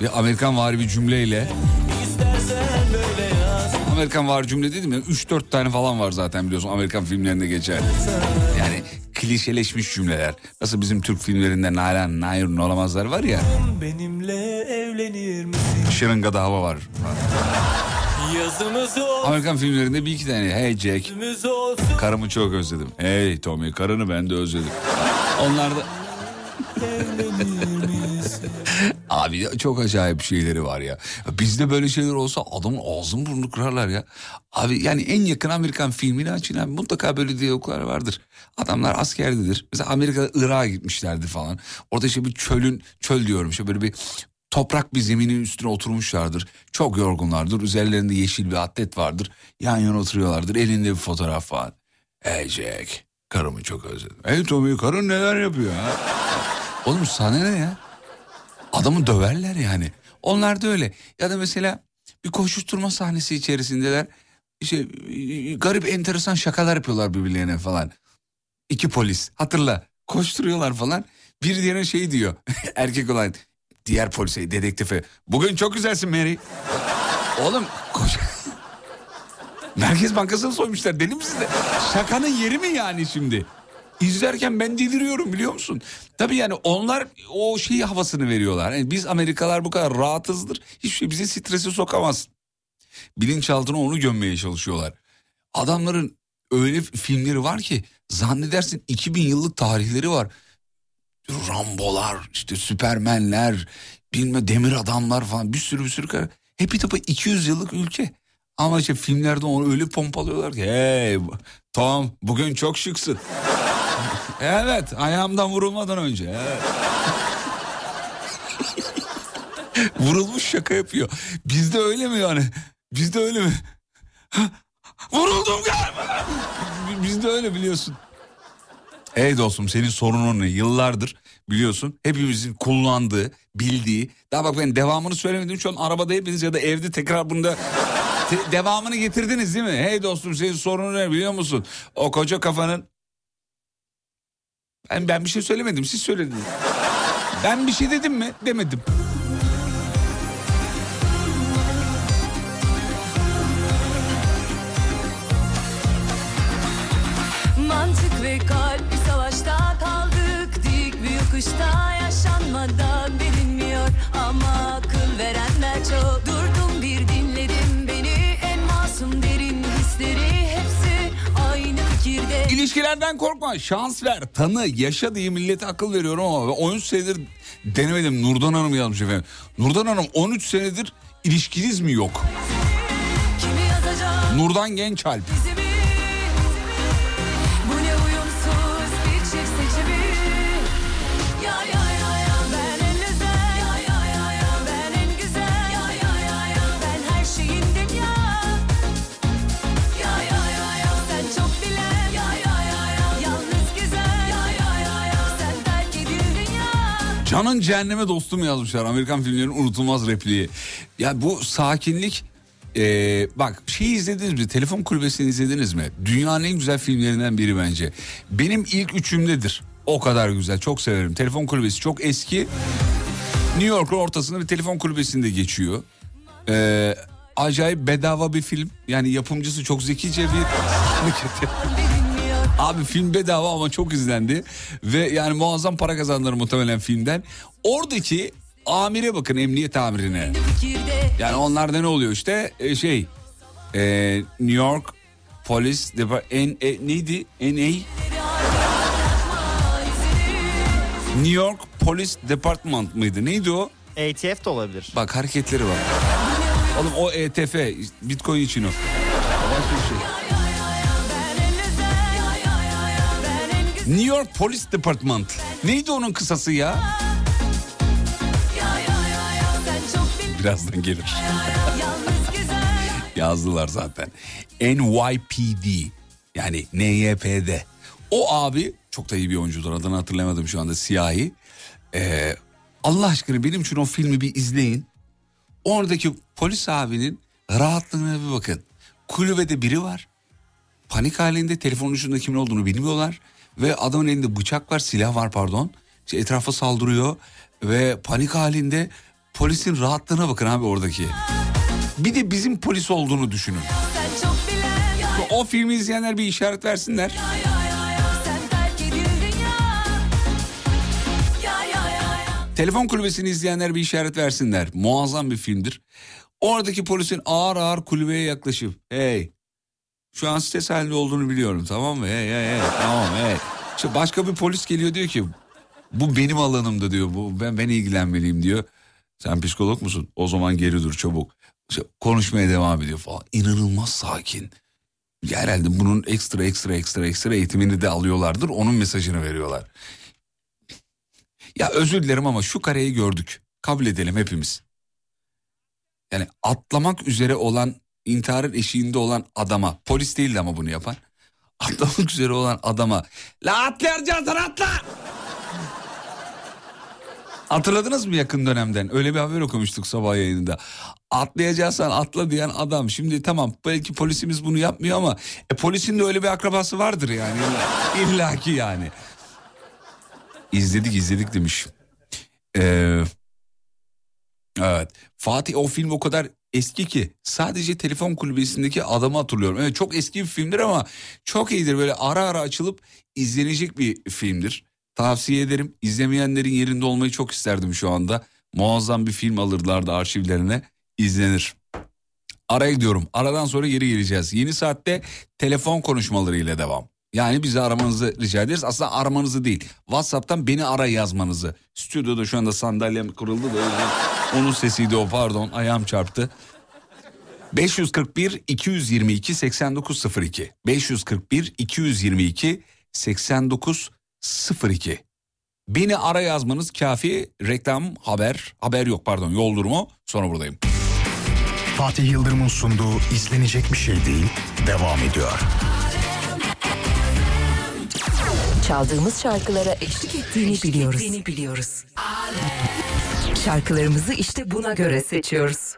Speaker 1: bir Amerikan vari bir cümleyle Amerikan var cümle dedim ya 3-4 tane falan var zaten biliyorsun Amerikan filmlerinde geçer. Yani klişeleşmiş cümleler. Nasıl bizim Türk filmlerinde Nalan, Nayrun olamazlar var ya.
Speaker 9: Benimle evlenir misin?
Speaker 1: Şırıngada hava var. Amerikan filmlerinde bir iki tane hey Jack karımı çok özledim. Hey Tommy karını ben de özledim. Onlar da *laughs* Abi çok acayip şeyleri var ya. Bizde böyle şeyler olsa adamın ağzını burnunu kırarlar ya. Abi yani en yakın Amerikan filmini açın abi. Mutlaka böyle diyaloglar vardır. Adamlar askerdedir. Mesela Amerika'da Irak'a gitmişlerdi falan. Orada işte bir çölün, çöl diyorum işte böyle bir toprak bir zeminin üstüne oturmuşlardır. Çok yorgunlardır. Üzerlerinde yeşil bir atlet vardır. Yan yana oturuyorlardır. Elinde bir fotoğraf falan. Hey Jack, karımı çok özledim. Hey Tommy, karın neler yapıyor ha? *laughs* Oğlum sana ne ya? Adamı döverler yani. Onlar da öyle. Ya da mesela bir koşuşturma sahnesi içerisindeler. İşte e, garip enteresan şakalar yapıyorlar birbirlerine falan. İki polis hatırla koşturuyorlar falan. Bir diğerine şey diyor *laughs* erkek olan diğer polise dedektife. Bugün çok güzelsin Mary. Oğlum koş. Merkez Bankası'nı soymuşlar deli misin de? Şakanın yeri mi yani şimdi? İzlerken ben deliriyorum biliyor musun? Tabii yani onlar o şeyi havasını veriyorlar. Yani biz Amerikalılar bu kadar rahatızdır. Hiçbir şey bizi strese sokamaz. Bilinçaltına onu gömmeye çalışıyorlar. Adamların öyle filmleri var ki zannedersin 2000 yıllık tarihleri var. Rambolar, işte Süpermenler, bilme demir adamlar falan bir sürü bir sürü. Hepi topu 200 yıllık ülke. Ama işte filmlerde onu öyle pompalıyorlar ki hey Tom bugün çok şıksın. *laughs* evet ayağımdan vurulmadan önce. Evet. *laughs* Vurulmuş şaka yapıyor. Bizde öyle mi yani? Bizde öyle mi? *laughs* Vuruldum galiba. Bizde öyle biliyorsun. Ey dostum senin sorunun ne? Yıllardır biliyorsun hepimizin kullandığı, bildiği. Daha bak ben devamını söylemedim. Şu an arabada hepiniz ya da evde tekrar bunda *laughs* te- devamını getirdiniz değil mi? Hey dostum senin sorunun ne biliyor musun? O koca kafanın... Ben, ben bir şey söylemedim siz söylediniz. Ben bir şey dedim mi? Demedim.
Speaker 6: Mantık ve kalp Yokuşta yaşanmadan bilinmiyor Ama akıl verenler çok Durdum bir dinledim beni En masum derin hisleri hepsi aynı fikirde
Speaker 1: İlişkilerden korkma şans ver tanı yaşa diye millete akıl veriyorum ama 13 senedir denemedim Nurdan Hanım yazmış efendim. Nurdan Hanım 13 senedir ilişkiniz mi yok? Nurdan Gençalp.
Speaker 6: bizi
Speaker 1: Canın cehenneme dostum yazmışlar Amerikan filmlerinin unutulmaz repliği. Ya bu sakinlik ee, bak şeyi izlediniz mi? Telefon kulübesini izlediniz mi? Dünyanın en güzel filmlerinden biri bence. Benim ilk üçümdedir. O kadar güzel. Çok severim. Telefon kulübesi çok eski. New York'un ortasında bir telefon kulübesinde geçiyor. Ee, acayip bedava bir film. Yani yapımcısı çok zekice bir. *laughs* Abi film bedava ama çok izlendi. Ve yani muazzam para kazandılar muhtemelen filmden. Oradaki amire bakın emniyet amirine. Yani onlarda ne oluyor işte E, şey e, New York polis Depar- en, e, neydi NA New York Police Department mıydı neydi o?
Speaker 2: ATF de olabilir.
Speaker 1: Bak hareketleri var. Oğlum o ETF Bitcoin için o. New York Police Department. Neydi onun kısası ya? Birazdan gelir. *laughs* Yazdılar zaten. NYPD yani NYPD. O abi çok da iyi bir oyuncudur adını hatırlamadım şu anda siyahi. Ee, Allah aşkına benim için o filmi bir izleyin. Oradaki polis abinin rahatlığına bir bakın. Kulübede biri var. Panik halinde telefonun ucunda kimin olduğunu bilmiyorlar. Ve adamın elinde bıçak var silah var pardon. İşte etrafa saldırıyor. Ve panik halinde polisin rahatlığına bakın abi oradaki. Bir de bizim polis olduğunu düşünün. O filmi izleyenler bir işaret versinler. Telefon kulübesini izleyenler bir işaret versinler. Muazzam bir filmdir. Oradaki polisin ağır ağır kulübeye yaklaşıp hey şu an stres halinde olduğunu biliyorum tamam mı? Hey hey hey tamam hey. İşte başka bir polis geliyor diyor ki bu benim alanımda diyor. Bu ben ben ilgilenmeliyim diyor. Sen psikolog musun? O zaman geri dur çabuk. İşte konuşmaya devam ediyor falan. İnanılmaz sakin. Ya Herhalde bunun ekstra ekstra ekstra ekstra eğitimini de alıyorlardır. Onun mesajını veriyorlar. Ya özür dilerim ama şu kareyi gördük. Kabul edelim hepimiz. Yani atlamak üzere olan intiharın eşiğinde olan adama polis değildi ama bunu yapan. Atlamak üzere olan adama la atlayacaksın atla. Hatırladınız mı yakın dönemden? Öyle bir haber okumuştuk sabah yayınında. Atlayacaksan atla diyen adam. Şimdi tamam belki polisimiz bunu yapmıyor ama e, polisin de öyle bir akrabası vardır yani. İlla ki yani. İzledik izledik demiş. Ee, evet. Fatih o film o kadar eski ki sadece telefon kulübesindeki adamı hatırlıyorum. Evet çok eski bir filmdir ama çok iyidir. Böyle ara ara açılıp izlenecek bir filmdir. Tavsiye ederim. İzlemeyenlerin yerinde olmayı çok isterdim şu anda. Muazzam bir film alırlardı arşivlerine. izlenir. Araya gidiyorum. Aradan sonra geri geleceğiz. Yeni saatte telefon konuşmalarıyla devam. Yani bizi aramanızı rica ederiz. Aslında aramanızı değil. WhatsApp'tan beni ara yazmanızı. Stüdyoda şu anda sandalyem kırıldı da onun sesiydi o pardon ayağım çarptı. 541 222 8902 541 222 8902 Beni ara yazmanız kafi. Reklam, haber, haber yok pardon yol durumu sonra buradayım.
Speaker 10: Fatih Yıldırım'ın sunduğu izlenecek bir şey değil devam ediyor.
Speaker 11: Çaldığımız şarkılara eşlik ettiğini biliyoruz. biliyoruz. Şarkılarımızı işte buna göre seçiyoruz.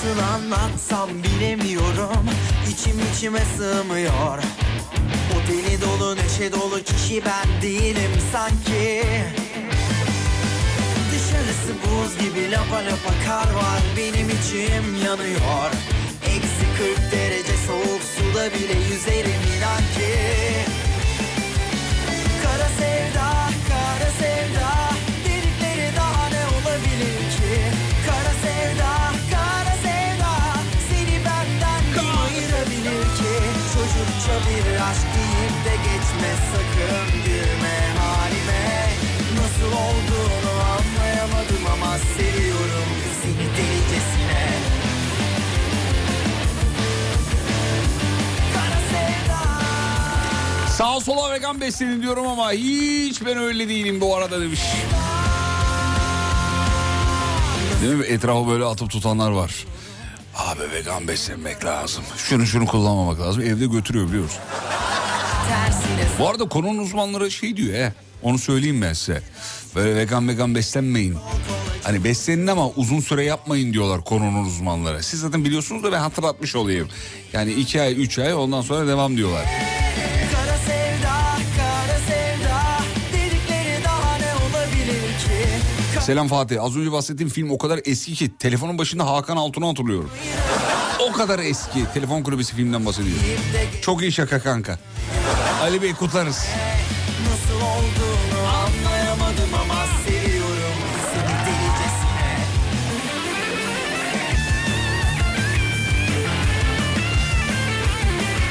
Speaker 12: Nasıl anlatsam bilemiyorum. İçim içime sığmıyor. O deli dolu neşe dolu kişi ben değilim sanki. Dışarısı buz gibi lapa lapa kar var Benim içim yanıyor. Eksi 40 derece soğuk suda bile yüzerim inan ki. Kara sevda,
Speaker 1: sağa sola vegan beslenin diyorum ama hiç ben öyle değilim bu arada demiş. Değil mi? Etrafı böyle atıp tutanlar var. Abi vegan beslenmek lazım. Şunu şunu kullanmamak lazım. Evde götürüyor biliyoruz. Bu arada konunun uzmanları şey diyor he. Onu söyleyeyim ben size. Böyle vegan vegan beslenmeyin. Hani beslenin ama uzun süre yapmayın diyorlar konunun uzmanları. Siz zaten biliyorsunuz da ben hatırlatmış olayım. Yani iki ay üç ay ondan sonra devam diyorlar. Selam Fatih. Az önce bahsettiğim film o kadar eski ki telefonun başında Hakan Altun'u hatırlıyorum. O kadar eski. Telefon kulübesi filmden bahsediyor. Çok iyi şaka kanka. Ali Bey kutlarız.
Speaker 8: Nasıl olduğunu anlayamadım ama seviyorum Seni delicesine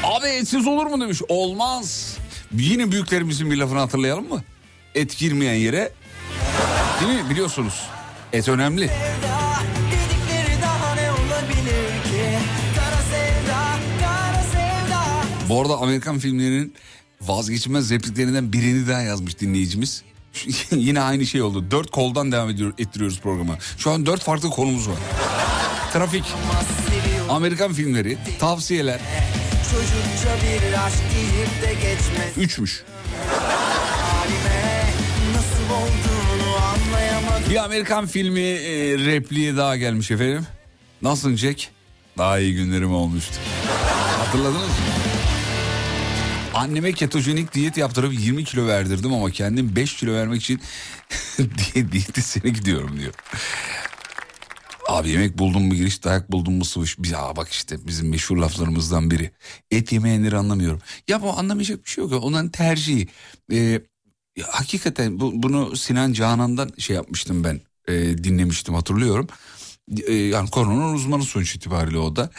Speaker 1: Abi etsiz olur mu demiş. Olmaz. Yine büyüklerimizin bir lafını hatırlayalım mı? Et girmeyen yere değil mi biliyorsunuz. Et önemli. Bu arada Amerikan filmlerinin vazgeçilmez repliklerinden birini daha yazmış dinleyicimiz. *laughs* Yine aynı şey oldu. Dört koldan devam ediyor, ettiriyoruz programı. Şu an dört farklı konumuz var. Trafik, Amerikan filmleri, tavsiyeler. Üçmüş. Bir Amerikan filmi e, repliği daha gelmiş efendim. Nasılsın Jack? Daha iyi günlerim olmuştu. Hatırladınız mı? Anneme ketojenik diyet yaptırıp 20 kilo verdirdim ama kendim 5 kilo vermek için *laughs* diye diyetisine gidiyorum diyor. Abi yemek buldum mu giriş dayak buldum mu sıvış. Ya bak işte bizim meşhur laflarımızdan biri. Et yemeyenleri anlamıyorum. Ya bu anlamayacak bir şey yok. Onların tercihi. Ee, ya hakikaten bu, bunu Sinan Canan'dan şey yapmıştım ben. e, dinlemiştim hatırlıyorum. E, yani konunun uzmanı sonuç itibariyle o da.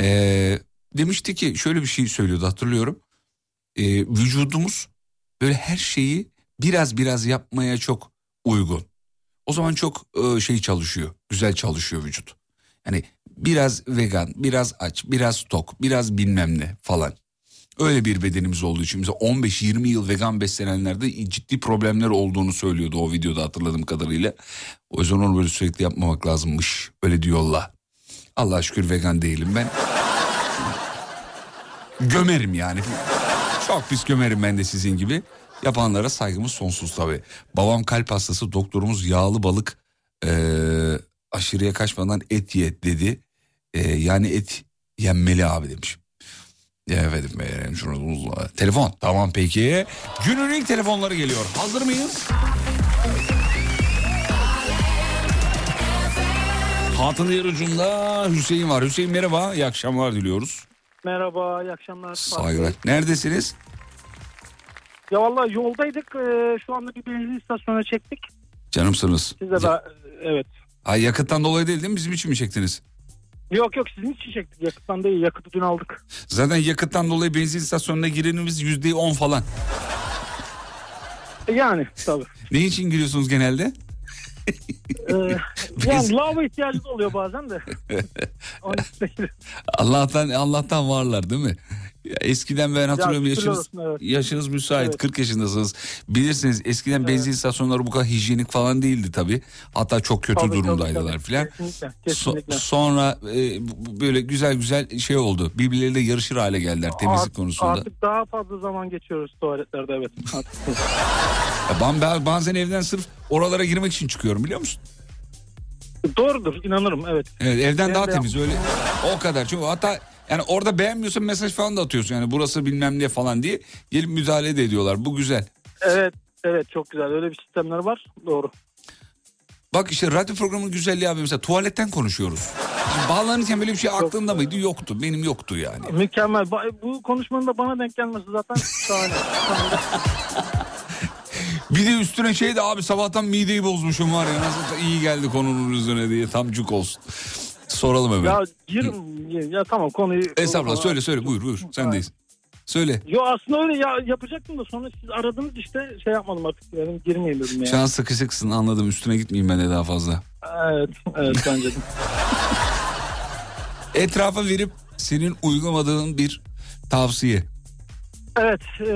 Speaker 1: E, demişti ki şöyle bir şey söylüyordu hatırlıyorum. E, vücudumuz böyle her şeyi biraz biraz yapmaya çok uygun. O zaman çok e, şey çalışıyor. Güzel çalışıyor vücut. Yani biraz vegan, biraz aç, biraz tok, biraz bilmem ne falan. Öyle bir bedenimiz olduğu için mesela 15-20 yıl vegan beslenenlerde ciddi problemler olduğunu söylüyordu o videoda hatırladığım kadarıyla. O yüzden onu böyle sürekli yapmamak lazımmış. Öyle diyorlar. Allah'a şükür vegan değilim ben. gömerim yani. Çok pis gömerim ben de sizin gibi. Yapanlara saygımız sonsuz tabii. Babam kalp hastası doktorumuz yağlı balık eee, aşırıya kaçmadan et ye dedi. Eee, yani et yenmeli abi demiş. Ya efendim beğenelim şunu. Telefon tamam peki. Günün ilk telefonları geliyor. Hazır mıyız? Hatın diğer ucunda Hüseyin var. Hüseyin merhaba. İyi akşamlar diliyoruz.
Speaker 7: Merhaba, iyi akşamlar.
Speaker 1: Saygılar. Neredesiniz?
Speaker 7: Ya vallahi yoldaydık. Ee, şu anda bir benzin istasyonuna çektik.
Speaker 1: Canımsınız.
Speaker 7: Siz de ben- evet.
Speaker 1: Ay yakıttan dolayı değil değil mi? Bizim için mi çektiniz?
Speaker 7: Yok yok sizin için çektik. Yakıttan değil. Yakıtı dün aldık.
Speaker 1: Zaten yakıttan dolayı benzin istasyonuna girenimiz yüzde on falan.
Speaker 7: E, Yani tabii.
Speaker 1: Ne için giriyorsunuz genelde?
Speaker 7: Ee, *laughs* yani lava ihtiyacı oluyor bazen de. *laughs*
Speaker 1: Allah'tan Allah'tan varlar değil mi? Ya eskiden ben hatırlıyorum
Speaker 7: şükürler
Speaker 1: yaşınız,
Speaker 7: olsun, evet.
Speaker 1: yaşınız müsait
Speaker 7: Evet.
Speaker 1: 40 yaşındasınız. Bilirsiniz eskiden benzin istasyonları bu kadar hijyenik falan değildi tabii. Hatta çok kötü
Speaker 7: Tabii,
Speaker 1: durumdaydılar
Speaker 7: tabii.
Speaker 1: filan.
Speaker 7: Kesinlikle.
Speaker 1: So-
Speaker 7: Kesinlikle.
Speaker 1: sonra e, böyle güzel güzel şey oldu. Birbirleriyle yarışır hale geldiler temizlik
Speaker 7: Art-
Speaker 1: konusunda.
Speaker 7: Artık daha fazla zaman geçiyoruz tuvaletlerde evet.
Speaker 1: Ya ben bazen evden sırf oralara girmek için çıkıyorum biliyor musun?
Speaker 7: Doğrudur inanırım evet.
Speaker 1: Evet evden
Speaker 7: Ben
Speaker 1: daha
Speaker 7: de
Speaker 1: temiz öyle. O kadar. Çünkü hatta yani orada beğenmiyorsan mesaj falan da atıyorsun. Yani burası bilmem ne falan diye gelip müdahale de ediyorlar. Bu güzel.
Speaker 7: Evet evet çok güzel öyle bir sistemler var doğru.
Speaker 1: Bak işte radyo programının güzelliği abi mesela tuvaletten konuşuyoruz. Şimdi bağlanırken böyle bir şey aklında mıydı? Yoktu. Benim yoktu yani.
Speaker 7: Mükemmel. Ba- Bu konuşmanın da bana denk gelmesi zaten şahane. *laughs*
Speaker 1: Bir de üstüne şey de abi sabahtan mideyi bozmuşum var ya. Nasıl iyi geldi konunun üzerine diye tam cuk olsun. Soralım hemen.
Speaker 7: ya girin ya tamam konuyu.
Speaker 1: Estağfurullah söyle söyle buyur buyur sendeyiz. Söyle.
Speaker 7: Yo aslında öyle ya yapacaktım da sonra siz aradınız işte şey yapmadım artık. Yani girmeyeyim dedim
Speaker 1: Şu
Speaker 7: ya.
Speaker 1: an sıkı sıkısın anladım üstüne gitmeyeyim ben de daha fazla.
Speaker 7: Evet evet bence de. *laughs*
Speaker 1: Etrafa verip senin uyguladığın bir tavsiye.
Speaker 7: Evet e,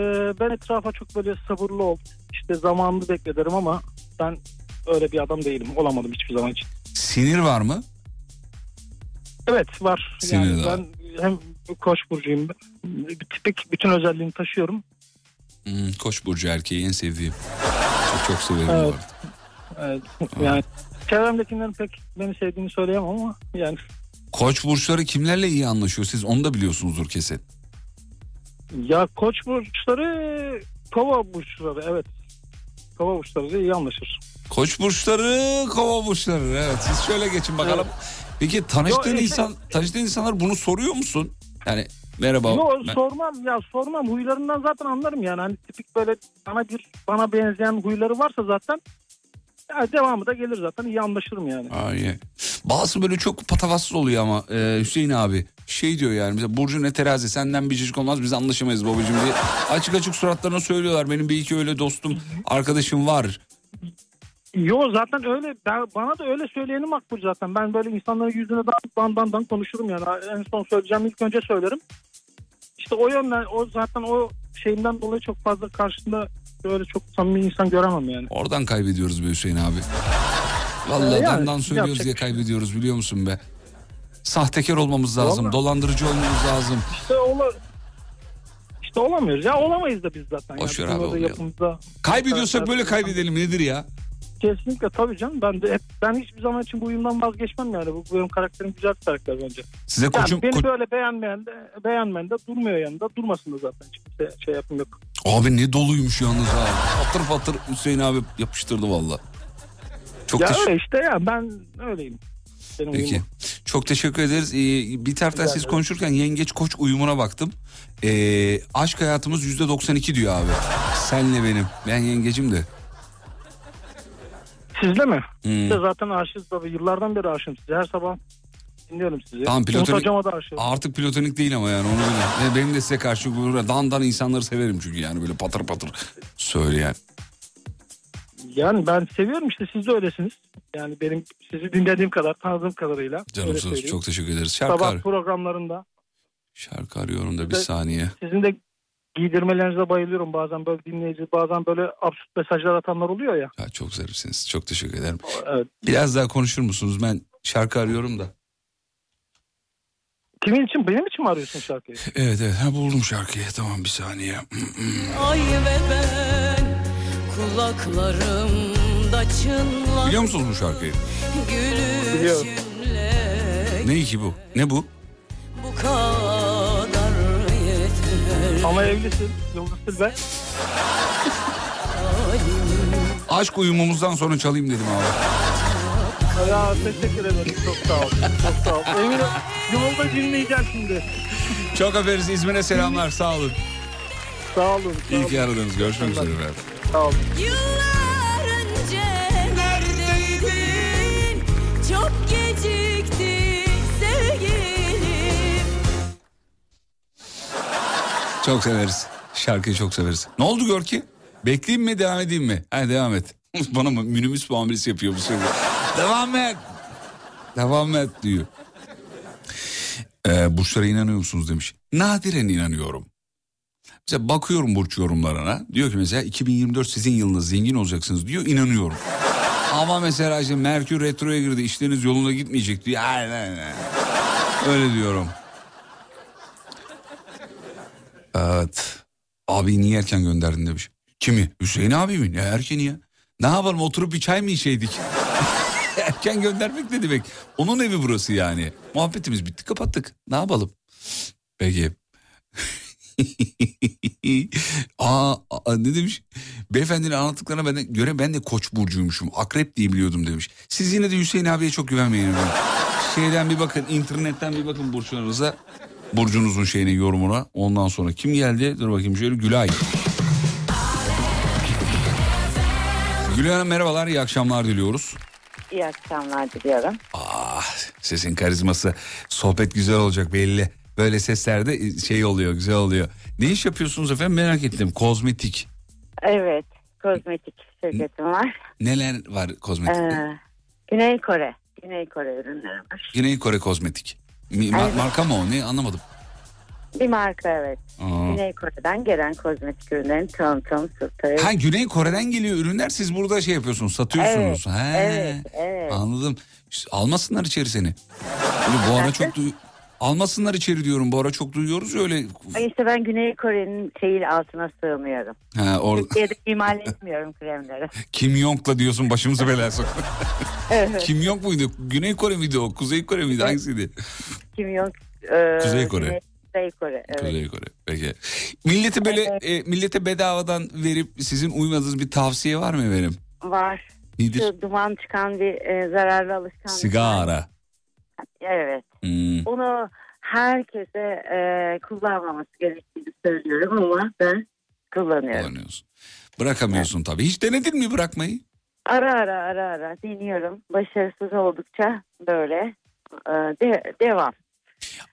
Speaker 7: ben etrafa çok böyle sabırlı ol. İşte zamanını beklederim ama ben öyle bir adam değilim. Olamadım hiçbir zaman için.
Speaker 1: Sinir var mı?
Speaker 7: Evet var. Yani ben hem koç burcuyum. Tipik bütün özelliğini taşıyorum.
Speaker 1: Hmm, Koç burcu erkeği en sevdiğim. Çok çok severim
Speaker 7: Evet.
Speaker 1: bu arada.
Speaker 7: Evet, yani çevremdekilerin pek beni sevdiğini söyleyemem ama yani
Speaker 1: Koç burçları kimlerle iyi anlaşıyor? Siz onu da biliyorsunuzdur kesin.
Speaker 7: ya koç burçları kova burçları evet. Kova burçları iyi anlaşır.
Speaker 1: Koç burçları, kova burçları. Evet siz şöyle geçin bakalım. Peki tanıştığın
Speaker 7: Yo, e,
Speaker 1: insan, tanıştığın insanlar bunu soruyor musun? Yani merhaba.
Speaker 7: Yo,
Speaker 1: ben-
Speaker 7: sormam ya sormam huylarından zaten anlarım yani hani tipik böyle bana bir bana benzeyen huyları varsa zaten ya devamı da gelir zaten iyi anlaşırım yani.
Speaker 1: Ay, Bazı böyle çok patavatsız oluyor ama e, Hüseyin abi şey diyor yani mesela Burcu ne terazi senden bir cacık olmaz biz anlaşamayız babacığım diye açık açık suratlarına söylüyorlar benim bir iki öyle dostum arkadaşım var.
Speaker 7: Yo zaten öyle ben, bana da öyle söyleyeni makbul zaten. Ben böyle insanların yüzüne dan dan dan, dan konuşurum yani. En son söyleyeceğim ilk önce söylerim. İşte o yönden o zaten o şeyimden dolayı çok fazla karşında böyle çok samimi insan göremem yani.
Speaker 1: Oradan kaybediyoruz be Hüseyin abi. *laughs* Vallahi
Speaker 7: yani,
Speaker 1: dandan söylüyoruz diye
Speaker 7: şey
Speaker 1: kaybediyoruz biliyor musun be. Sahtekar olmamız lazım,
Speaker 7: Vallahi.
Speaker 1: dolandırıcı olmamız lazım.
Speaker 7: İşte ola işte olamıyoruz ya olamayız da biz zaten.
Speaker 1: Boş
Speaker 7: yani.
Speaker 1: abi, olmayalım.
Speaker 7: yapımızda
Speaker 1: Kaybediyorsak böyle kaybedelim nedir ya?
Speaker 7: Kesinlikle tabii canım. Ben de hep ben hiçbir zaman için bu uyumdan vazgeçmem yani. Bu benim karakterim güzel bir karakter bence.
Speaker 1: Size
Speaker 7: Yani
Speaker 1: koçum...
Speaker 7: beni
Speaker 1: ko-
Speaker 7: böyle beğenmeyen de beğenmeyen de durmuyor yanında. Durmasın da zaten. Hiç kimse şey yapım yok.
Speaker 1: Abi ne doluymuş yalnız ha. Patır patır Hüseyin abi yapıştırdı valla. Çok
Speaker 7: ya
Speaker 1: teşekkür
Speaker 7: öyle işte ya ben öyleyim. Benim
Speaker 1: Peki.
Speaker 7: uyumum.
Speaker 1: Çok teşekkür ederiz. Ee, bir taraftan siz konuşurken yengeç koç uyumuna baktım. Ee, aşk hayatımız yüzde 92 diyor abi. Senle benim. Ben yengecim de.
Speaker 7: Sizle mi?
Speaker 1: Hmm.
Speaker 7: Size zaten aşığız tabii. Yıllardan beri aşığım size. Her sabah dinliyorum sizi.
Speaker 1: Tamam platonik, artık platonik değil ama yani onu. Ve Benim de size karşı böyle dan dan insanları severim çünkü yani böyle patır patır söyleyen.
Speaker 7: Yani ben seviyorum işte siz de öylesiniz. Yani benim sizi dinlediğim kadar, tanıdığım kadarıyla. öyle
Speaker 1: Canımsınız çok teşekkür ederiz. Şarkı,
Speaker 7: Sabah
Speaker 1: ar-
Speaker 7: programlarında
Speaker 1: şarkı arıyorum da bir saniye.
Speaker 7: sizin de giydirmelerinize bayılıyorum. Bazen böyle dinleyici, bazen böyle absürt mesajlar atanlar oluyor ya.
Speaker 1: Ya çok zarifsiniz. Çok teşekkür ederim.
Speaker 7: Evet.
Speaker 1: Biraz daha konuşur musunuz? Ben şarkı arıyorum da.
Speaker 7: Kimin için? Benim için mi arıyorsun şarkıyı? *laughs*
Speaker 1: Evet evet ha, buldum şarkıyı. Tamam bir saniye. *clears throat*
Speaker 6: Ay ve ben kulaklarımda çınlar
Speaker 1: Biliyor musunuz bu şarkıyı?
Speaker 6: Gülüşünle
Speaker 1: Ne ki bu? Ne bu?
Speaker 6: bu kadar
Speaker 7: Ama evlisin. Yıldız Tilbe.
Speaker 1: Aşk uyumumuzdan sonra çalayım dedim abi.
Speaker 7: Ya teşekkür ederim. Çok sağ ol. Çok sağ ol. Eminim yolda dinleyeceğim şimdi.
Speaker 1: Çok öperiz. İzmir'e selamlar. Sağ olun.
Speaker 7: Sağ olun. Sağ
Speaker 1: İyi
Speaker 7: olun.
Speaker 1: ki aradınız. Görüşmek üzere efendim.
Speaker 7: Sağ olun.
Speaker 6: Yıllar önce neredeydin çok geciktin
Speaker 1: Çok severiz. Şarkıyı çok severiz. Ne oldu Görki? Bekleyeyim mi devam edeyim mi? Ha devam et. *laughs* Bana mı minibüs muamelesi yapıyor bu sefer. devam et. Devam et diyor. Ee, burçlara inanıyor musunuz demiş. Nadiren inanıyorum. Mesela bakıyorum burç yorumlarına. Diyor ki mesela 2024 sizin yılınız zengin olacaksınız diyor. inanıyorum. Ama mesela işte Merkür Retro'ya girdi işleriniz yolunda gitmeyecek diyor. Ay, ay, ay. Öyle diyorum. Evet. Abi niye erken gönderdin demiş. Kimi? Hüseyin abi mi? Ne erkeni ya? Ne yapalım oturup bir çay mı içeydik? *laughs* erken göndermek ne demek? Onun evi burası yani. Muhabbetimiz bitti kapattık. Ne yapalım? Peki. *laughs* aa, aa, ne demiş? Beyefendinin anlattıklarına ben de, göre ben de koç burcuymuşum. Akrep diye biliyordum demiş. Siz yine de Hüseyin abiye çok güvenmeyin. Şeyden bir bakın internetten bir bakın burçlarınıza. Burcunuzun şeyine yorumuna. Ondan sonra kim geldi? Dur bakayım şöyle Gülay. Gülay Hanım merhabalar iyi akşamlar diliyoruz.
Speaker 13: İyi akşamlar diliyorum.
Speaker 1: Ah sesin karizması sohbet güzel olacak belli. Böyle seslerde şey oluyor güzel oluyor. Ne iş yapıyorsunuz efendim merak ettim. Kozmetik.
Speaker 13: Evet, kozmetik şirketim var.
Speaker 1: Neler var kozmetikte?
Speaker 13: Ee, Güney Kore. Güney Kore ürünleri var.
Speaker 1: Güney Kore kozmetik. Mi-
Speaker 13: Evet.
Speaker 1: Marka mı o ne anlamadım.
Speaker 13: Bir marka evet.
Speaker 1: Aa,
Speaker 13: Güney Kore'den gelen kozmetik ürünlerin tanıtım satış.
Speaker 1: Ha Güney Kore'den geliyor ürünler siz burada şey yapıyorsunuz satıyorsunuz.
Speaker 13: Evet,
Speaker 1: He,
Speaker 13: evet, evet.
Speaker 1: Anladım. Almasınlar içeri seni. Bu ara çok duy- Almasınlar içeri diyorum. Bu ara çok duyuyoruz ya öyle.
Speaker 13: Ay İşte ben Güney Kore'nin şeyi altına sığmıyorum.
Speaker 1: Ha, or
Speaker 13: Türkiye'de imal etmiyorum kremleri. *laughs*
Speaker 1: Kim Jong'la diyorsun başımızı belaya sok. *laughs*
Speaker 13: Evet.
Speaker 1: Kim Jong muydu? Güney Kore miydi o? Kuzey Kore miydi? Hangisiydi?
Speaker 13: Kim yok? e,
Speaker 1: Kuzey Kore.
Speaker 13: Güney- Kuzey Kore. Evet.
Speaker 1: Kuzey Kore. Peki. Millete böyle e, millete bedavadan verip sizin uymadığınız bir tavsiye var mı efendim?
Speaker 13: Var.
Speaker 1: Nedir?
Speaker 13: Şu duman çıkan bir e, zararlı alışkanlık.
Speaker 1: Sigara.
Speaker 13: Evet.
Speaker 1: Hmm.
Speaker 13: Onu herkese e, kullanmaması gerektiğini söylüyorum ama ben kullanıyorum.
Speaker 1: Kullanıyorsun. Bırakamıyorsun tabii. Hiç denedin mi bırakmayı?
Speaker 13: Ara ara ara ara deniyorum. Başarısız oldukça böyle e, de, devam.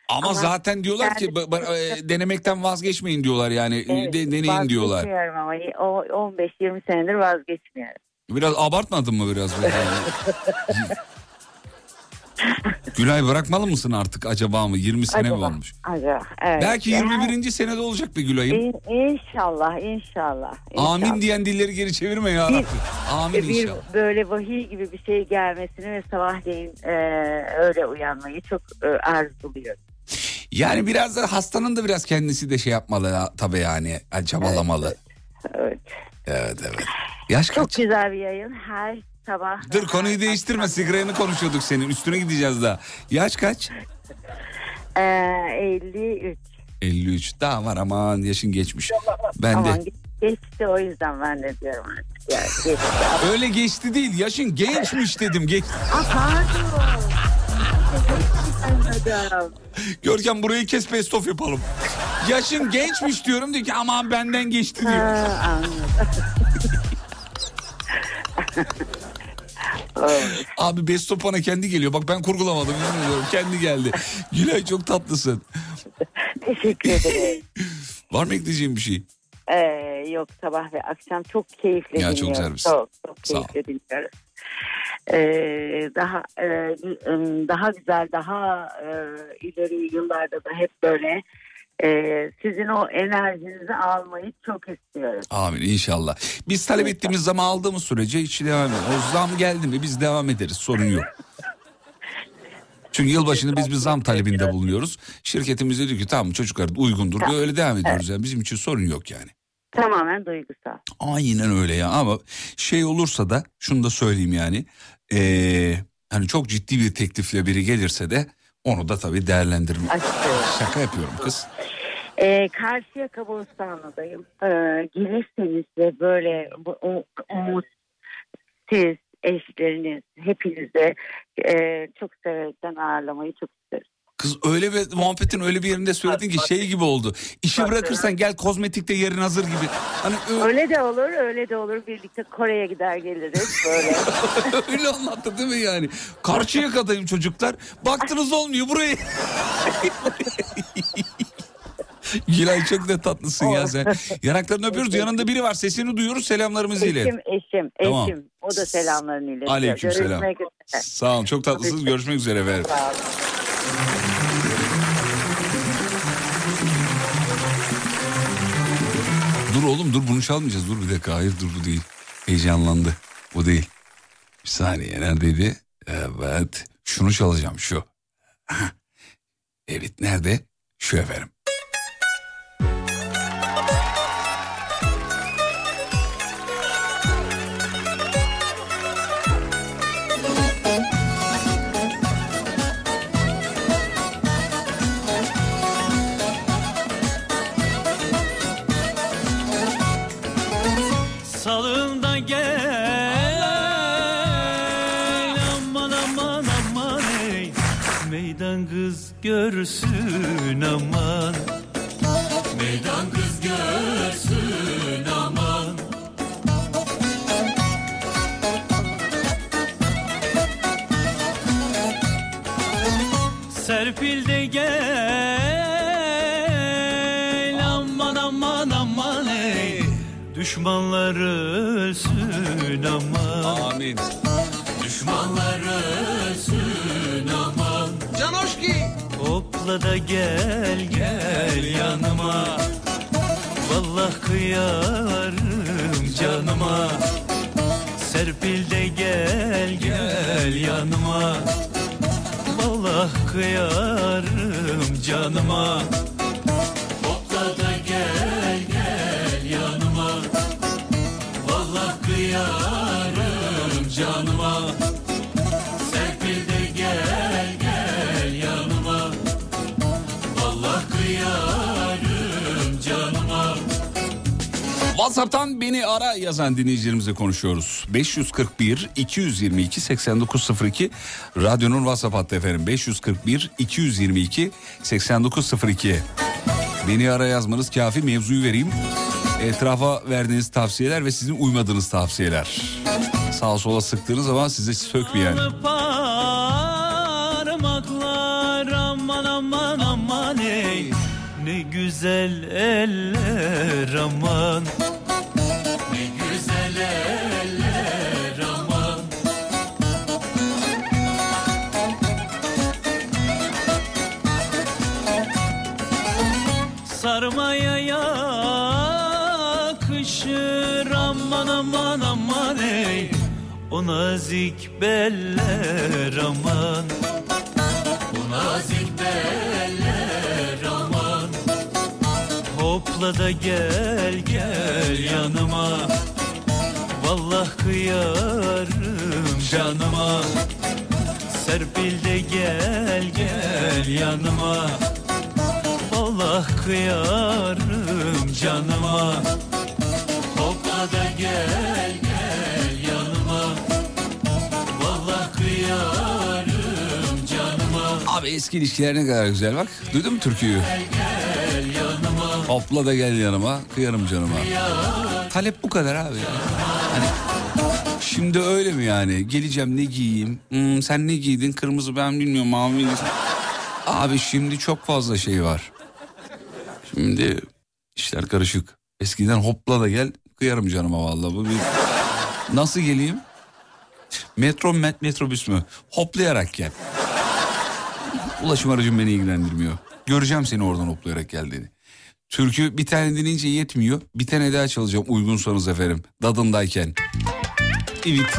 Speaker 1: Ama,
Speaker 13: Ama
Speaker 1: zaten diyorlar ki
Speaker 13: yani-
Speaker 1: ba- e, denemekten vazgeçmeyin diyorlar yani.
Speaker 13: Evet,
Speaker 1: De- deneyin diyorlar.
Speaker 13: Vazgeçmiyorum ama o 15-20 senedir vazgeçmiyorum.
Speaker 1: Biraz abartmadın mı biraz? *laughs* *laughs* Gülay bırakmalı mısın artık acaba mı? 20 sene mi
Speaker 13: Acaba,
Speaker 1: olmuş?
Speaker 13: Acaba, evet.
Speaker 1: Belki 21. senede olacak bir Gülay'ım.
Speaker 13: İn- İnşallah, inşallah. inşallah.
Speaker 1: Amin diyen dilleri geri çevirme ya
Speaker 13: Bir-.
Speaker 1: Amin
Speaker 13: bir
Speaker 1: inşallah.
Speaker 13: böyle vahiy gibi bir şey gelmesini ve sabahleyin e, öyle uyanmayı çok e, arzuluyorum.
Speaker 1: Yani biraz da hastanın da biraz kendisi de şey yapmalı ya, tabii yani. yani Çabalamalı.
Speaker 13: Evet.
Speaker 1: Evet evet. Yaş
Speaker 13: Çok
Speaker 1: kaç?
Speaker 13: güzel bir yayın. Her sabah.
Speaker 1: Dur konuyu değiştirme sigaranı konuşuyorduk senin üstüne gideceğiz daha. Yaş kaç?
Speaker 13: E, 53.
Speaker 1: 53 daha var aman yaşın geçmiş. Ben
Speaker 13: Aman
Speaker 1: de.
Speaker 13: ge- geçti o yüzden ben de diyorum artık. Geçti.
Speaker 1: Öyle geçti değil yaşın gençmiş dedim. Geç...
Speaker 13: Pardon. *laughs*
Speaker 1: Görkem burayı kes best of yapalım. Yaşın gençmiş diyorum diyor ki aman benden geçti diyor.
Speaker 13: Ha, anladım. *laughs* Evet.
Speaker 1: Abi best of bana kendi geliyor. Bak ben kurgulamadım kendi geldi. Gülay çok tatlısın.
Speaker 13: Teşekkür ederim. *laughs*
Speaker 1: Var mı ekleyeceğim bir şey?
Speaker 13: Ee, yok sabah ve akşam çok keyifli
Speaker 1: Ya, çok
Speaker 13: dinliyoruz. Çok, çok
Speaker 1: Sağ ol.
Speaker 13: keyifli dinliyoruz. Ee, daha e, daha güzel, daha e, ileri yıllarda da hep böyle e, sizin o enerjinizi almayı çok istiyoruz.
Speaker 1: Amin inşallah. Biz talep ettiğimiz zaman aldığımız sürece hiç devam ediyor. O zam geldi mi biz devam ederiz sorun yok. *laughs* Çünkü yılbaşında biz bir zam talebinde bulunuyoruz. Şirketimiz de diyor ki tamam çocuklar uygundur. Öyle devam ediyoruz yani bizim için sorun yok yani.
Speaker 13: Tamamen duygusal.
Speaker 1: Aynen öyle ya ama şey olursa da şunu da söyleyeyim yani. Ee, hani çok ciddi bir teklifle biri gelirse de onu da tabii değerlendirme. Şaka yapıyorum kız.
Speaker 13: Ee, Karşıyaka Bostanlı'dayım. Ee, gelirseniz de böyle bu, o, umut, siz, eşleriniz, hepinize e, çok severekten ağırlamayı çok isteriz.
Speaker 1: Kız öyle bir muhabbetin öyle bir yerinde söyledin ki şey gibi oldu. İşi bırakırsan gel kozmetikte yerin hazır gibi. Hani ö-
Speaker 13: Öyle de olur, öyle de olur. Birlikte Kore'ye gider geliriz böyle. *laughs*
Speaker 1: öyle anlattı değil mi yani? Karşıya kadayım çocuklar. Baktınız olmuyor burayı. *laughs* Gülay çok da tatlısın ya sen. *laughs* Yanaklarını öpüyoruz. Yanında biri var. Sesini duyuyoruz. Selamlarımızı ilet.
Speaker 13: eşim, eşim,
Speaker 1: Tamam.
Speaker 13: eşim. O da selamlarını iletiyor.
Speaker 1: Aleyküm selam. Sağ olun. Çok tatlısınız. Görüşmek üzere efendim.
Speaker 13: Sağ olun.
Speaker 1: Dur oğlum dur bunu çalmayacağız. Dur bir dakika. Hayır dur bu değil. Heyecanlandı. Bu değil. Bir saniye neredeydi? Evet. Şunu çalacağım şu. *laughs* Evet nerede? Şu efendim.
Speaker 9: Meydan kız görsün aman. Meydan kız görsün aman. Serpil de gel Aman aman aman ey. Düşmanlar ölsün aman.
Speaker 1: Amin.
Speaker 9: Düşmanlar ölsün Hopla da gel gel yanıma. Vallahi kıyarım canıma. Serpil de gel gel yanıma. Vallahi kıyarım canıma
Speaker 1: WhatsApp'tan beni ara yazan dinleyicilerimizle konuşuyoruz. 541 222 8902 radyonun WhatsApp hattı efendim. 541 222 8902 Beni ara yazmanız kafi mevzuyu vereyim. Etrafa verdiğiniz tavsiyeler ve sizin uymadığınız tavsiyeler. Sağa sola sıktığınız zaman size sökmeyen.
Speaker 9: Parmaklar güzel eller aman O nazik beller aman. O nazik beller aman. Hopla da gel gel yanıma. Vallahi kıyarım canıma. Serpil de gel gel yanıma. Vallahi kıyarım canıma. Hopla da gel gel
Speaker 1: Abi eski ilişkiler ne kadar güzel bak. Duydun mu türküyü? Hopla da gel yanıma, kıyarım canıma. Talep bu kadar abi. Hani şimdi öyle mi yani? Geleceğim ne giyeyim? Hmm, sen ne giydin? Kırmızı ben bilmiyorum mavi. Abi şimdi çok fazla şey var. Şimdi işler karışık. Eskiden hopla da gel kıyarım canıma vallahi. Bu bir... Nasıl geleyim? Metro met, metrobüs mü? Hoplayarak gel. Ulaşım aracım beni ilgilendirmiyor. Göreceğim seni oradan hoplayarak geldiğini. Türkü bir tane dinleyince yetmiyor. Bir tane daha çalacağım uygunsanız efendim. Dadındayken. Evet.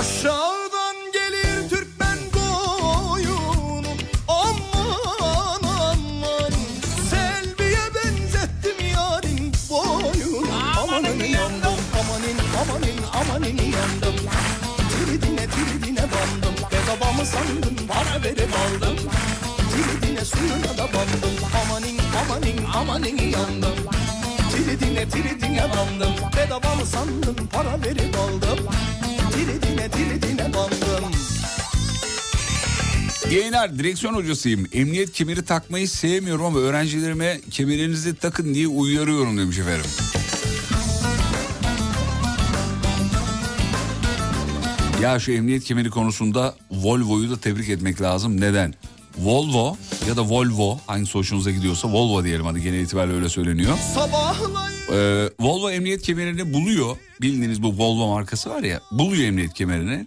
Speaker 8: Aşağıdan gelir Türkmen koyunu. Aman aman. Selviye benzettim yarın boyunu. Amanın yandım amanin amanin amanin yandım. Tiridine tiridine bandım. Bedava mı sandın para verip aldım. Tiridine suyuna da bandım. Amanin amanin amanin yandım. Tiridine tiridine bandım. Bedava mı sandın para verip aldım Tiridine bandım
Speaker 1: Yeğener direksiyon hocasıyım. Emniyet kemeri takmayı sevmiyorum ama öğrencilerime kemerinizi takın diye uyarıyorum demiş efendim. Ya şu emniyet kemeri konusunda Volvo'yu da tebrik etmek lazım. Neden? Volvo ya da Volvo hangisi hoşunuza gidiyorsa Volvo diyelim hadi genel itibariyle öyle söyleniyor.
Speaker 8: Sabahlayın
Speaker 1: Ee, Volvo emniyet kemerini buluyor. Bildiğiniz bu Volvo markası var ya buluyor emniyet kemerini.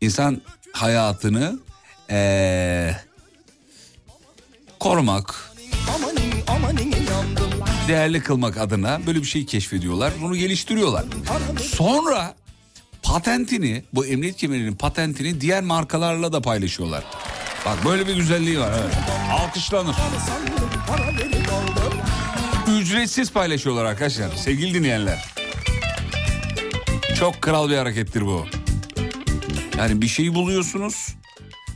Speaker 1: İnsan hayatını ee, korumak, değerli kılmak adına böyle bir şey keşfediyorlar. Bunu geliştiriyorlar. Sonra patentini bu emniyet kemerinin patentini diğer markalarla da paylaşıyorlar. Bak böyle bir güzelliği var. Evet. Alkışlanır. Ücretsiz paylaşıyorlar arkadaşlar. Sevgili dinleyenler. Çok kral bir harekettir bu. Yani bir şeyi buluyorsunuz.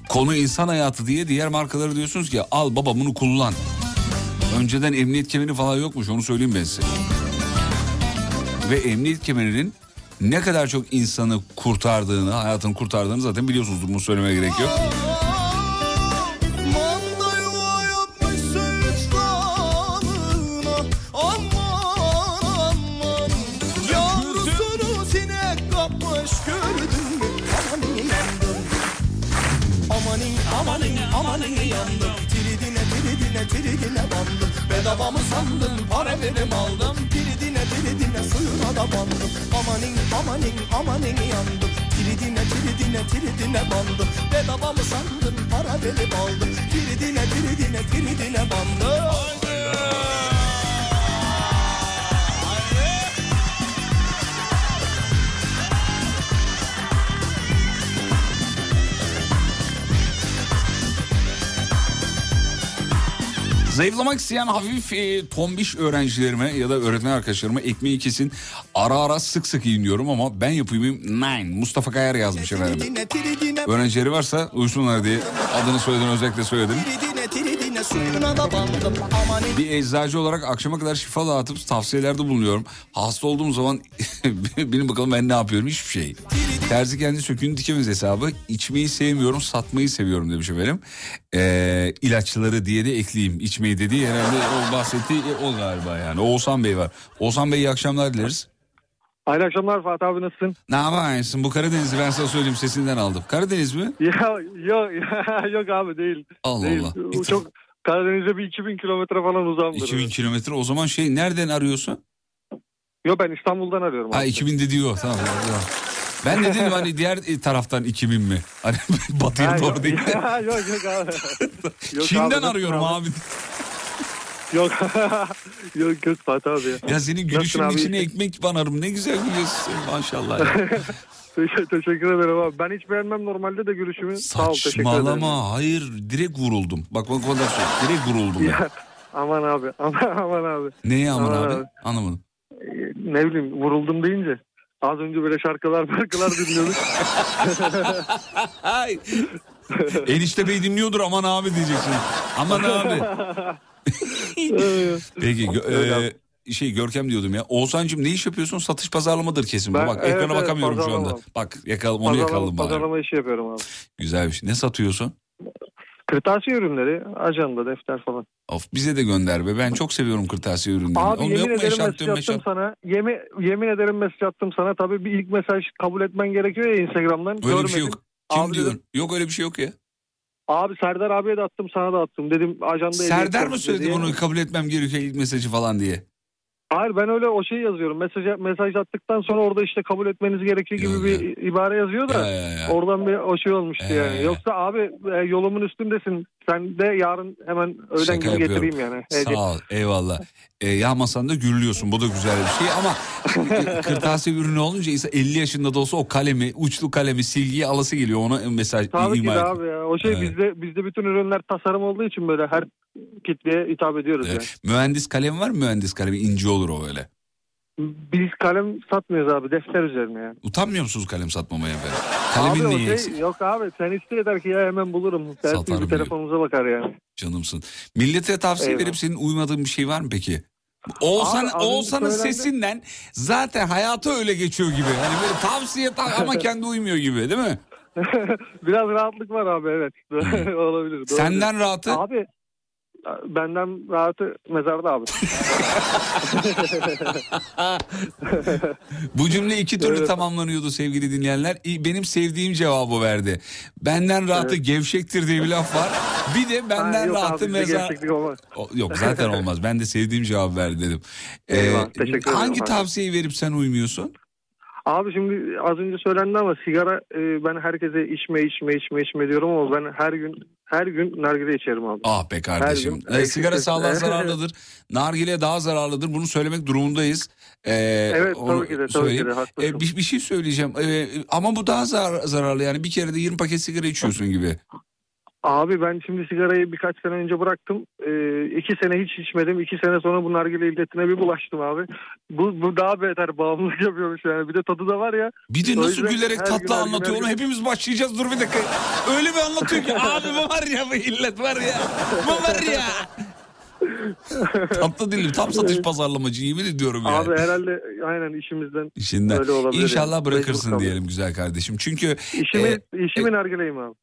Speaker 1: Konu insan hayatı diye diğer markaları diyorsunuz ki al baba bunu kullan. Önceden emniyet kemeri falan yokmuş onu söyleyeyim ben size. Ve emniyet kemerinin ne kadar çok insanı kurtardığını, hayatını kurtardığını zaten biliyorsunuzdur. Bunu söylemeye gerek yok.
Speaker 8: Mü Amanin yandım. Tiridine tiridine tiridine bandım. Bedava mı sandın para verim aldım Tiridine tiridine suyuna da bandım. Amanin amanin amanin yandım. Tiridine tiridine tiridine bandım. Bedava mı sandın para verip aldım Tiridine tiridine tiridine bandım
Speaker 1: Zayıflamak isteyen hafif e, tombiş öğrencilerime ya da öğretmen arkadaşlarıma ekmeği kesin ara ara sık sık yiyin diyorum ama ben yapayım nine Mustafa Kayar yazmış efendim. Öğrencileri varsa uyusunlar diye adını soyadını özellikle söyledim.
Speaker 8: Suyuna da bandım Amanin
Speaker 1: Bir eczacı olarak akşama kadar şifa dağıtıp tavsiyelerde bulunuyorum. Hasta olduğum zaman *laughs* bilin bakalım ben ne yapıyorum hiçbir şey. Terzi kendi söküğünü dikemez hesabı. İçmeyi sevmiyorum satmayı seviyorum demiş efendim. Ee, ilaçları diye de ekleyeyim. İçmeyi dediği herhalde o bahsettiği o galiba yani. Oğuzhan Bey var. Oğuzhan Bey iyi akşamlar dileriz.
Speaker 14: Hayırlı akşamlar Fatih abi nasılsın?
Speaker 1: Ne yaparsın bu Karadeniz'i ben sana söyleyeyim sesinden aldım. Karadeniz mi?
Speaker 14: Ya yok *laughs* yok abi değil.
Speaker 1: Allah
Speaker 14: değil.
Speaker 1: Allah.
Speaker 14: Çok Karadeniz'e bir 2000 kilometre falan uzamdır.
Speaker 1: 2000 kilometre o zaman şey nereden arıyorsun?
Speaker 14: Yok ben İstanbul'dan arıyorum.
Speaker 1: Ha
Speaker 14: abi.
Speaker 1: 2000 de diyor tamam. tamam. Ben de dedim hani diğer taraftan 2000 mi? Hani *laughs* batıya doğru
Speaker 14: yok,
Speaker 1: değil. *laughs*
Speaker 14: yok yok abi. *laughs* Yok
Speaker 1: Çin'den
Speaker 14: abi,
Speaker 1: arıyorum abi.
Speaker 14: Yok yok yok Fatih abi ya.
Speaker 1: Ya senin gülüşünün
Speaker 14: Nasılsın abi?
Speaker 1: içine ekmek banarım. Ne güzel gülüyorsun sen maşallah.
Speaker 14: Teşekkür, ederim abi. Ben hiç beğenmem normalde de gülüşümü. Sağ ol teşekkür ederim.
Speaker 1: Saçmalama. Hayır direkt vuruldum. Bak bak o kadar şey. Direkt vuruldum. ya.
Speaker 14: Aman abi *laughs* aman, aman abi.
Speaker 1: Neye aman
Speaker 14: Aman
Speaker 1: abi?
Speaker 14: abi.
Speaker 1: Anlamadım.
Speaker 14: Ee, Ne bileyim vuruldum deyince. Az önce böyle şarkılar şarkılar dinliyorduk.
Speaker 1: Ay. Enişte bey dinliyordur aman abi diyeceksin. Aman abi. *laughs* Peki e, şey Görkem diyordum ya. Oğuzhan'cığım ne iş yapıyorsun? Satış pazarlamadır kesin. bu.
Speaker 14: Ben-
Speaker 1: bak
Speaker 14: evet,
Speaker 1: ekrana
Speaker 14: evet,
Speaker 1: bakamıyorum şu anda.
Speaker 14: pazarlama.
Speaker 1: Bak yakaladım onu yakaladım bari.
Speaker 14: Pazarlama işi yapıyorum abi.
Speaker 1: Güzel bir şey. Ne satıyorsun?
Speaker 14: Kırtasiye ürünleri, ajanda, defter falan.
Speaker 1: Of bize de gönder be. Ben çok seviyorum kırtasiye ürünlerini.
Speaker 14: Abi
Speaker 1: Oğlum
Speaker 14: yemin ederim mesaj attım
Speaker 1: meşarp?
Speaker 14: sana. Yemin, yemin ederim mesaj attım sana. Tabii bir ilk mesaj kabul etmen gerekiyor ya Instagram'dan.
Speaker 1: Öyle bir
Speaker 14: Görmedim.
Speaker 1: şey yok. Kim
Speaker 14: Abi
Speaker 1: diyor?
Speaker 14: dedim,
Speaker 1: Yok öyle bir şey yok ya.
Speaker 14: Abi Serdar abiye de attım sana da attım. Dedim ajanda
Speaker 1: Serdar mı söyledi
Speaker 14: diye.
Speaker 1: bunu kabul etmem gerekiyor ilk mesajı falan diye?
Speaker 14: Hayır ben öyle o şeyi yazıyorum. Mesaj, mesaj attıktan sonra orada işte kabul etmeniz gerekiyor gibi
Speaker 1: Yok,
Speaker 14: bir ibare yazıyor da.
Speaker 1: Ya.
Speaker 14: Oradan bir o şey olmuştu
Speaker 1: Ee.
Speaker 14: yani. Yoksa abi e, yolumun üstündesin. Sen de yarın hemen öğlen
Speaker 1: Şaka
Speaker 14: gibi
Speaker 1: yapıyorum.
Speaker 14: getireyim yani.
Speaker 1: Sağ ol eyvallah. E, yağmasan da gürlüyorsun bu da güzel bir şey ama *laughs* kırtasiye ürünü olunca insan 50 yaşında da olsa o kalemi uçlu kalemi silgiyi alası geliyor ona mesaj
Speaker 14: Tabii ki
Speaker 1: ima
Speaker 14: de
Speaker 1: et.
Speaker 14: abi ya. O şey
Speaker 1: Evet.
Speaker 14: bizde bizde bütün ürünler tasarım olduğu için böyle her kitleye hitap ediyoruz yani.
Speaker 1: Evet. Mühendis kalem var mı mühendis kalemi ince olur o öyle.
Speaker 14: Biz kalem satmıyoruz abi defter üzerine yani.
Speaker 1: Utanmıyor musunuz kalem satmamaya be?
Speaker 14: abi
Speaker 1: Kalemin
Speaker 14: o
Speaker 1: neyi
Speaker 14: şey,
Speaker 1: eksik?
Speaker 14: yok abi sen iste eder ki ya hemen bulurum.
Speaker 1: Satarım
Speaker 14: bir telefonumuza bakar yani.
Speaker 1: Canımsın. Millete tavsiye
Speaker 14: Eyvallah.
Speaker 1: verip senin uymadığın bir şey var mı peki? Oğuzhan,
Speaker 14: Abi,
Speaker 1: Oğuzhan'ın
Speaker 14: söylendi.
Speaker 1: sesinden zaten hayatı öyle geçiyor gibi. Hani böyle tavsiye ta- ama *laughs* kendi uymuyor gibi değil mi? *laughs*
Speaker 14: Biraz rahatlık var abi evet. *laughs* Olabilir. doğru
Speaker 1: Senden rahatı?
Speaker 14: Abi benden rahatı mezarda abi.
Speaker 1: Bu cümle iki türlü
Speaker 14: Evet.
Speaker 1: tamamlanıyordu sevgili dinleyenler. Benim sevdiğim cevabı verdi. Benden rahatı gevşektir diye bir laf var. Bir de benden
Speaker 14: Ha, yok
Speaker 1: rahatı
Speaker 14: abi,
Speaker 1: mezar... Yok zaten olmaz. Ben de sevdiğim cevabı verdi dedim. Ee,
Speaker 14: ederim
Speaker 1: hangi
Speaker 14: abi.
Speaker 1: tavsiyeyi verip sen uymuyorsun?
Speaker 14: Abi şimdi az önce söylendi ama sigara e, ben herkese içme içme içme içme diyorum ama ben her gün her gün nargile içerim abi.
Speaker 1: Ah be kardeşim.
Speaker 14: Her gün
Speaker 1: Ee, sigara sağlığa *laughs* zararlıdır. Nargile daha zararlıdır. Bunu söylemek durumundayız. Ee,
Speaker 14: Evet, tabii ki de, tabii
Speaker 1: söyleyeyim.
Speaker 14: ki de, haklısın.
Speaker 1: Ee, bir, bir şey söyleyeceğim. Ee, ama bu daha zar- zararlı yani. Bir kere de 20 paket sigara içiyorsun gibi.
Speaker 14: Abi ben şimdi sigarayı birkaç sene önce bıraktım. E, iki sene hiç içmedim. İki sene sonra bu nargile illetine bir bulaştım abi. Bu, bu daha beter bağımlılık yapıyormuş yani. Bir de tadı da var ya.
Speaker 1: Bir de nasıl gülerek tatlı anlatıyor. Onu hepimiz başlayacağız. Dur bir dakika. Öyle bir anlatıyor ki. *laughs* Abi bu var ya bu illet var ya. Bu var ya. tatlı dilim. Tam satış pazarlamacı yemin ediyorum yani.
Speaker 14: Abi herhalde aynen işimizden
Speaker 1: İşinden.
Speaker 14: öyle olabilir.
Speaker 1: İnşallah
Speaker 14: yani.
Speaker 1: bırakırsın
Speaker 14: Mecbur
Speaker 1: diyelim güzel kardeşim. Çünkü
Speaker 14: İşimi,
Speaker 1: e,
Speaker 14: işimi nargileyim abi.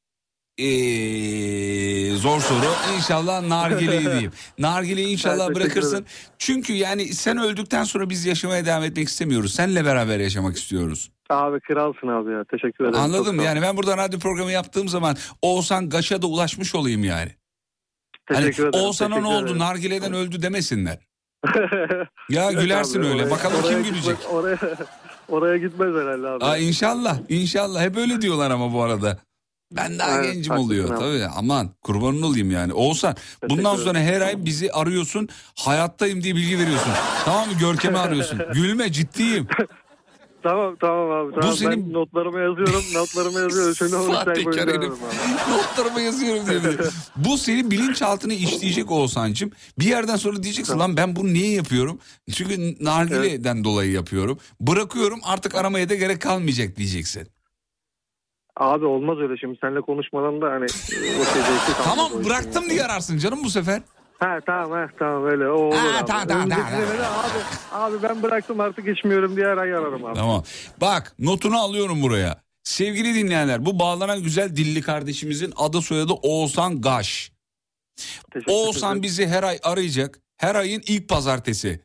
Speaker 1: Ee, zor soru. İnşallah *laughs* nargileyi diyeyim. Nargileyi inşallah bırakırsın. Çünkü yani sen öldükten sonra biz yaşamaya devam etmek istemiyoruz. Seninle beraber yaşamak istiyoruz.
Speaker 14: Abi kralsın abi ya. Teşekkür ederim.
Speaker 1: Anladım
Speaker 14: Çok
Speaker 1: yani ben buradan radyo programı yaptığım zaman Oğuzhan Gaş'a da ulaşmış olayım yani. Hani
Speaker 14: Teşekkür ederim.
Speaker 1: Oğuzhan'a ne oldu
Speaker 14: ederim.
Speaker 1: nargileden öldü demesinler. *laughs* Ya gülersin
Speaker 14: abi,
Speaker 1: öyle.
Speaker 14: oraya-
Speaker 1: Bakalım
Speaker 14: oraya
Speaker 1: kim gülecek.
Speaker 14: Oraya, *laughs* oraya gitmez herhalde abi.
Speaker 1: Aa, inşallah inşallah hep öyle diyorlar ama bu arada. Ben daha
Speaker 14: Evet,
Speaker 1: gencim oluyor
Speaker 14: abi.
Speaker 1: tabii aman kurbanın olayım yani. Oğuzhan bundan sonra her ay bizi arıyorsun hayattayım diye bilgi veriyorsun. tamam mı Görkem'i arıyorsun. *laughs* Gülme ciddiyim.
Speaker 14: Tamam tamam abi. Tamam.
Speaker 1: senin-
Speaker 14: Ben notlarıma yazıyorum. notlarıma yazıyorum. *laughs* Onu
Speaker 1: Sahtekar herif. *laughs* Notlarıma yazıyorum diye. Bu senin bilinçaltını işleyecek Oğuzhan'cığım. Bir yerden sonra diyeceksin lan ben bunu niye yapıyorum? Çünkü nargileden dolayı yapıyorum. Bırakıyorum artık aramaya da gerek kalmayacak diyeceksin.
Speaker 14: Abi olmaz öyle şimdi. Seninle konuşmadan da hani e, şey
Speaker 1: Tamam bıraktım diye ararsın canım bu sefer.
Speaker 14: Ha tamam ha tamam öyle o olur
Speaker 1: Ha,
Speaker 14: abi.
Speaker 1: tamam, tamam, tamam,
Speaker 14: de abi, abi ben bıraktım artık içmiyorum diye ay ararım abi.
Speaker 1: Tamam. Bak notunu alıyorum buraya. Sevgili dinleyenler bu bağlanan güzel dilli kardeşimizin adı soyadı Oğuzhan Gaş.
Speaker 14: Teşekkür
Speaker 1: Oğuzhan
Speaker 14: ederim.
Speaker 1: bizi her ay arayacak. Her ayın ilk pazartesi.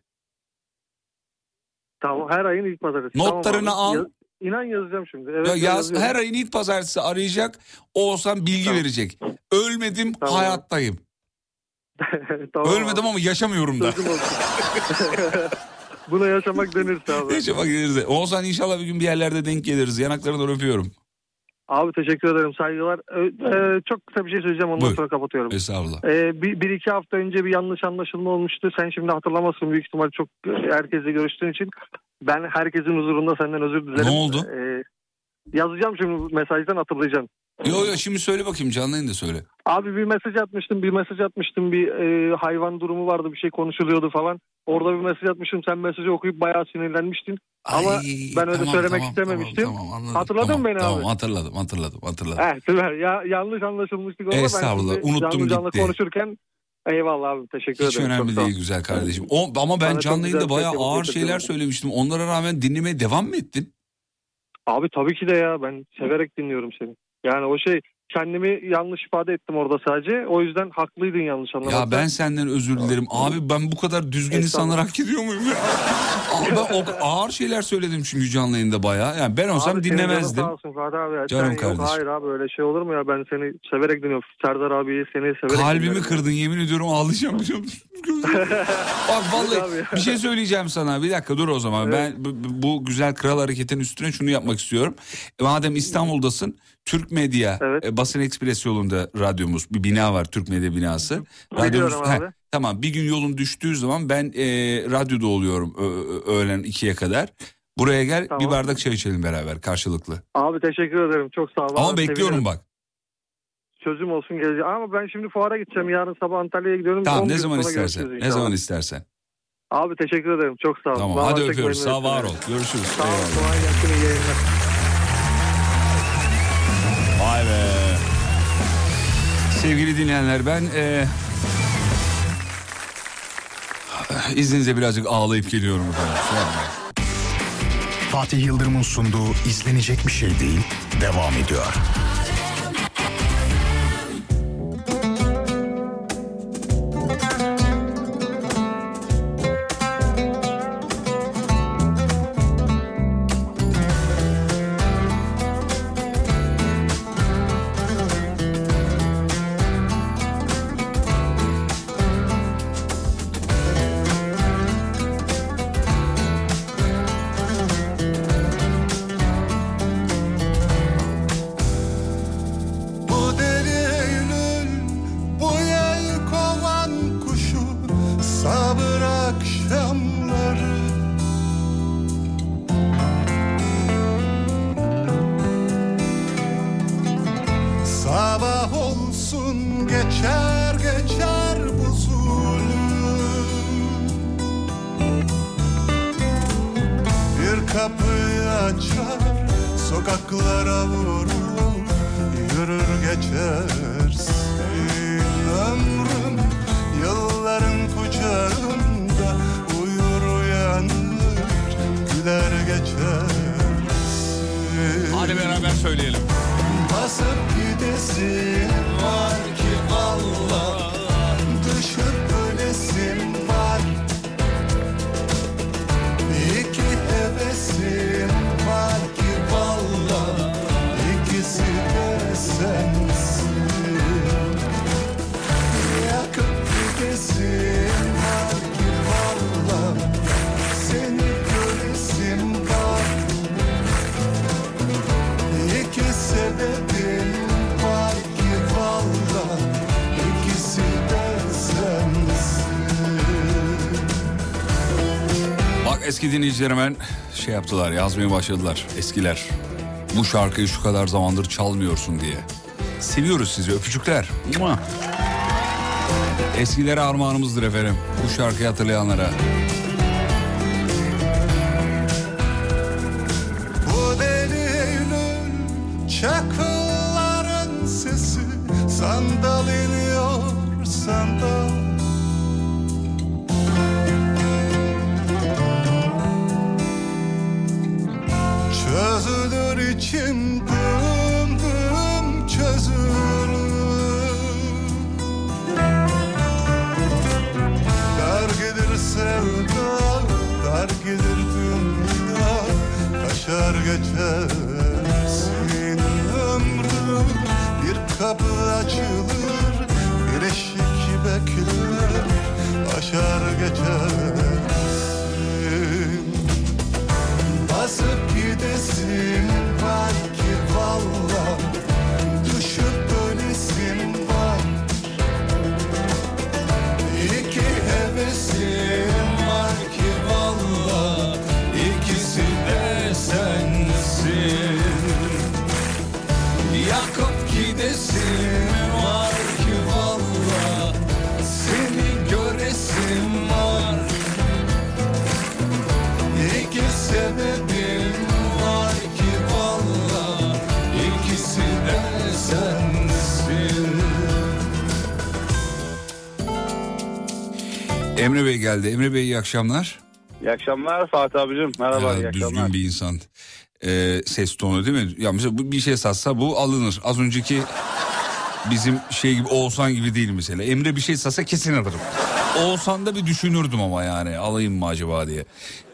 Speaker 14: Tamam her ayın ilk pazartesi.
Speaker 1: Notlarını
Speaker 14: Tamam abi.
Speaker 1: al.
Speaker 14: İnan yazacağım şimdi. Evet,
Speaker 1: Ya yaz,
Speaker 14: yazıyorum.
Speaker 1: her ayın ilk pazartesi arayacak. Oğuzhan bilgi
Speaker 14: Tamam.
Speaker 1: verecek. Ölmedim
Speaker 14: Tamam.
Speaker 1: hayattayım. *laughs*
Speaker 14: Tamam
Speaker 1: Ölmedim
Speaker 14: abi.
Speaker 1: ama yaşamıyorum da. *laughs*
Speaker 14: Buna yaşamak denirse abi.
Speaker 1: Yaşamak geliriz. Oğuzhan inşallah bir gün bir yerlerde denk geliriz. Yanaklarından öpüyorum.
Speaker 14: Abi teşekkür ederim saygılar. Ö- e, çok kısa bir şey söyleyeceğim ondan
Speaker 1: Buyur.
Speaker 14: sonra kapatıyorum.
Speaker 1: Estağfurullah.
Speaker 14: Ee, bir, bir iki hafta önce bir yanlış anlaşılma olmuştu. Sen şimdi hatırlamazsın büyük ihtimal çok e, herkesle görüştüğün için. Ben herkesin huzurunda senden özür dilerim.
Speaker 1: Ne oldu?
Speaker 14: Ee, yazacağım şimdi mesajdan hatırlayacağım.
Speaker 1: Yo yo şimdi söyle bakayım canlı yayında söyle.
Speaker 14: Abi bir mesaj atmıştım bir mesaj atmıştım bir e, hayvan durumu vardı bir şey konuşuluyordu falan. Orada bir mesaj atmıştım sen mesajı okuyup bayağı sinirlenmiştin. Ama
Speaker 1: Ay,
Speaker 14: ben öyle
Speaker 1: tamam,
Speaker 14: söylemek
Speaker 1: tamam,
Speaker 14: istememiştim.
Speaker 1: Tamam, tamam.
Speaker 14: Hatırladın
Speaker 1: tamam,
Speaker 14: mı beni
Speaker 1: tamam,
Speaker 14: abi?
Speaker 1: hatırladım hatırladım hatırladım.
Speaker 14: Eh, süper. Ya, yanlış anlaşılmıştık orada.
Speaker 1: Estağfurullah,
Speaker 14: Ben
Speaker 1: unuttum
Speaker 14: canlı canlı
Speaker 1: gitti.
Speaker 14: konuşurken eyvallah abi teşekkür
Speaker 1: Hiç
Speaker 14: ederim.
Speaker 1: önemli
Speaker 14: Çok
Speaker 1: değil güzel kardeşim. O, ama ben
Speaker 14: Bana
Speaker 1: canlı yayında bayağı
Speaker 14: tepki
Speaker 1: ağır şeyler söylemiştim. Onlara rağmen dinlemeye devam mı ettin?
Speaker 14: Abi tabii ki de ya ben severek dinliyorum seni. Yani o şey kendimi yanlış ifade ettim orada sadece. O yüzden haklıydın yanlış anlamakta.
Speaker 1: Ya ben senden özür dilerim. Abi ben bu kadar düzgün insanlar hak ediyor muyum ya? *laughs* Abi ben o ağır şeyler söyledim çünkü canlı yayında bayağı. Yani ben olsam
Speaker 14: Abi
Speaker 1: dinlemezdim.
Speaker 14: Sağ olsun abi. ya.
Speaker 1: Canım
Speaker 14: yok,
Speaker 1: kardeşim.
Speaker 14: hayır abi öyle şey olur mu ya? Ben seni severek dinliyorum. Serdar abiyi seni severek
Speaker 1: Kalbimi
Speaker 14: dinliyorum.
Speaker 1: kırdın yemin ediyorum ağlayacağım? *laughs* Bak vallahi bir şey söyleyeceğim sana. Bir dakika dur o zaman. Ben bu, bu güzel kral hareketin üstüne şunu yapmak istiyorum. Madem İstanbul'dasın Türk Medya e, Basın Ekspres yolunda radyomuz bir bina var Türk Medya binası. Heh,
Speaker 14: abi.
Speaker 1: tamam bir gün yolun düştüğü zaman ben e, radyoda oluyorum ö- öğlen ikiye kadar. Buraya gel bir
Speaker 14: Tamam.
Speaker 1: bardak çay içelim beraber karşılıklı.
Speaker 14: Abi teşekkür ederim. Çok sağ ol.
Speaker 1: Ama
Speaker 14: Abi,
Speaker 1: bekliyorum
Speaker 14: sevinirim.
Speaker 1: bak.
Speaker 14: Sözüm olsun geleceğim. Ama ben şimdi fuara gideceğim. Yarın sabah Antalya'ya gidiyorum.
Speaker 1: Tamam
Speaker 14: 10
Speaker 1: ne zaman istersen. Ne zaman istersen.
Speaker 14: Abi teşekkür ederim. Çok sağ ol.
Speaker 1: Tamam
Speaker 14: Vallahi
Speaker 1: hadi öpüyoruz. Sağ var ol. Görüşürüz.
Speaker 14: Sağ ol. Kolay gelsin. iyi yayınlar.
Speaker 1: Be. Sevgili dinleyenler ben e, izninizle birazcık ağlayıp geliyorum.
Speaker 4: Fatih Yıldırım'ın sunduğu izlenecek bir şey değil devam ediyor.
Speaker 15: Sokaklara vurur Yürür geçersin ömrüm Yılların kucağında uyur uyanır Güler geçersin
Speaker 1: Hadi beraber söyleyelim.
Speaker 15: Basıp gidesin var ki valla
Speaker 1: eski dinleyiciler hemen şey yaptılar yazmaya başladılar eskiler. Bu şarkıyı şu kadar zamandır çalmıyorsun diye. Seviyoruz sizi öpücükler. Eskilere armağanımızdır efendim. Bu şarkıyı hatırlayanlara.
Speaker 15: Bu deli Eylül çakılların sesi Sandal iniyor sandal Çözülür içim dım dım çözülür. Dar gelir sevda, dar gelir dünya Kaçar geçersin ömrüm Bir kapı açılır, bir eşik bekler Aşar geçersin Basıp gidesim var ki valla
Speaker 1: Emre Bey geldi. Emre Bey iyi akşamlar.
Speaker 16: İyi akşamlar Fatih abicim. Merhaba
Speaker 1: Ya,
Speaker 16: iyi akşamlar.
Speaker 1: düzgün bir insan. Ee, ses tonu değil mi? Ya mesela bir şey satsa bu alınır. Az önceki bizim şey gibi Oğuzhan gibi değil mesela. Emre bir şey satsa kesin alırım. Oğuzhan'da bir düşünürdüm ama yani alayım mı acaba diye.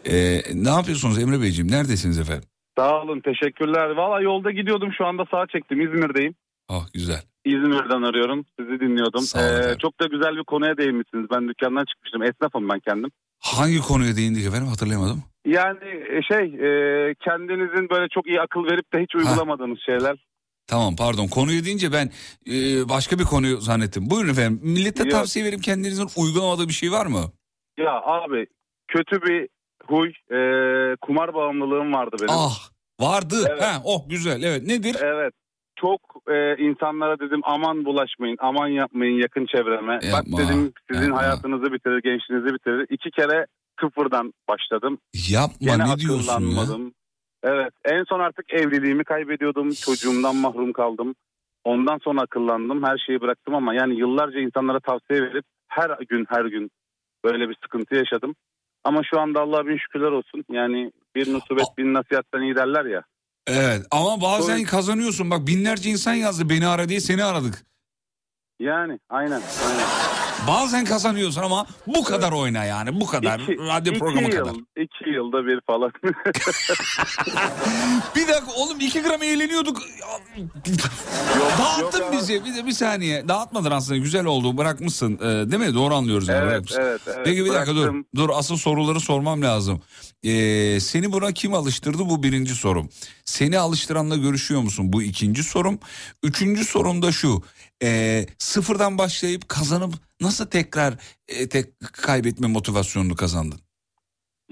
Speaker 1: Ee, ne yapıyorsunuz Emre Beyciğim? Neredesiniz efendim?
Speaker 16: Sağ olun teşekkürler. Valla yolda gidiyordum şu anda sağa çektim İzmir'deyim.
Speaker 1: Ah güzel.
Speaker 16: İzmir'den arıyorum sizi dinliyordum.
Speaker 1: Sağ olun
Speaker 16: Ee,
Speaker 1: efendim.
Speaker 16: çok da güzel bir konuya değinmişsiniz. Ben dükkandan çıkmıştım esnafım ben kendim.
Speaker 1: Hangi konuya değindik efendim hatırlayamadım.
Speaker 16: Yani e, şey e, kendinizin böyle çok iyi akıl verip de hiç uygulamadığınız şeyler.
Speaker 1: Tamam pardon konuyu deyince ben e, başka bir konuyu zannettim. Buyurun efendim millete
Speaker 16: Yok.
Speaker 1: tavsiye verip kendinizin uygulamadığı bir şey var mı?
Speaker 16: Ya abi kötü bir huy e, kumar bağımlılığım vardı benim.
Speaker 1: Ah vardı.
Speaker 16: Evet.
Speaker 1: Ha, oh güzel evet nedir?
Speaker 16: Evet. Çok e, insanlara dedim aman bulaşmayın, aman yapmayın yakın çevreme.
Speaker 1: Yapma,
Speaker 16: Bak dedim sizin
Speaker 1: yapma.
Speaker 16: hayatınızı bitirir, gençliğinizi bitirir. İki kere sıfırdan başladım.
Speaker 1: Yapma
Speaker 16: Gene
Speaker 1: ne diyorsun ya?
Speaker 16: Evet en son artık evliliğimi kaybediyordum. Çocuğumdan mahrum kaldım. Ondan sonra akıllandım. Her şeyi bıraktım ama yani yıllarca insanlara tavsiye verip her gün her gün böyle bir sıkıntı yaşadım. Ama şu anda Allah'a bin şükürler olsun. Yani bir nusubet bin nasihattan iyi derler ya.
Speaker 1: Evet ama bazen
Speaker 16: Doğru.
Speaker 1: kazanıyorsun. Bak binlerce insan yazdı beni ara diye seni aradık.
Speaker 16: Yani aynen. aynen.
Speaker 1: Bazen kazanıyorsun ama bu kadar oyna yani bu kadar.
Speaker 16: İki-
Speaker 1: Radyo
Speaker 16: iki
Speaker 1: programı
Speaker 16: yıl,
Speaker 1: kadar.
Speaker 16: iki yılda bir falan. *laughs*
Speaker 1: Bir dakika oğlum iki gram eğleniyorduk. Dağıttın
Speaker 16: yok abi.
Speaker 1: bizi. Bir, de bir saniye. Dağıtmadın aslında. Güzel oldu. Bırakmışsın. Ee, değil mi? Doğru anlıyoruz. Yani.
Speaker 16: Evet,
Speaker 1: Bırakmışsın.
Speaker 16: evet, evet.
Speaker 1: Peki bir dakika dur.
Speaker 16: Bıraktım.
Speaker 1: Dur asıl soruları sormam lazım. Ee, seni buna kim alıştırdı? Bu birinci sorum. Seni alıştıranla görüşüyor musun? Bu ikinci sorum. Üçüncü sorum da şu. Ee, sıfırdan başlayıp kazanıp nasıl tekrar e, tek kaybetme motivasyonunu kazandın?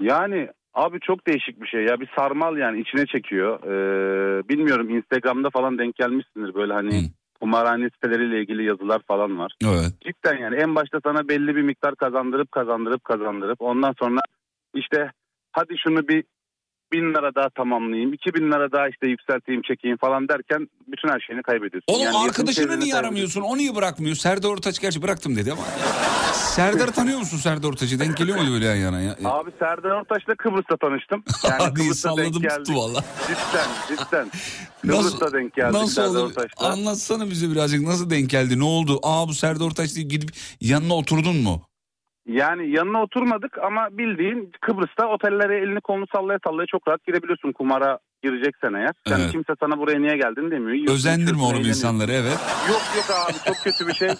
Speaker 16: Yani abi çok değişik bir şey ya bir sarmal yani içine çekiyor. Ee, bilmiyorum Instagram'da falan denk gelmişsindir böyle hani kumarhane siteleriyle ilgili yazılar falan var.
Speaker 1: Evet.
Speaker 16: Cidden yani en başta sana belli bir miktar kazandırıp kazandırıp kazandırıp ondan sonra işte hadi şunu bir bin lira daha tamamlayayım, iki bin lira daha işte yükselteyim çekeyim falan derken bütün her şeyini kaybediyorsun.
Speaker 1: Oğlum
Speaker 16: Yani
Speaker 1: arkadaşını niye aramıyorsun? O niye bırakmıyor? Serdar Ortaç gerçi bıraktım dedi ama. Serdar'ı tanıyor musun Serdar Ortaç'ı? Denk geliyor mu böyle yan yana? Ya?
Speaker 16: Abi Serdar Ortaç'la Kıbrıs'ta tanıştım. Yani *laughs*
Speaker 1: Hadi
Speaker 16: Kıbrıs'ta
Speaker 1: salladım
Speaker 16: denk
Speaker 1: tuttu valla.
Speaker 16: Cidden cidden. *laughs* Kıbrıs'ta denk geldik
Speaker 1: Nasıl
Speaker 16: Serdar? Ortaç'la.
Speaker 1: Anlatsana bize birazcık nasıl denk geldi? Ne oldu? Aa bu Serdar Ortaç diye gidip yanına oturdun mu?
Speaker 16: Yani yanına oturmadık ama bildiğin Kıbrıs'ta otellere elini kolunu sallaya sallaya çok rahat girebiliyorsun kumara gireceksen eğer. Yani
Speaker 1: Evet.
Speaker 16: kimse sana buraya niye geldin demiyor. Yiyorsun,
Speaker 1: Özendirme
Speaker 16: içiyorsun,
Speaker 1: oğlum
Speaker 16: eğleniyorsun.
Speaker 1: insanları evet.
Speaker 16: Yok yok abi çok kötü bir şey. *laughs*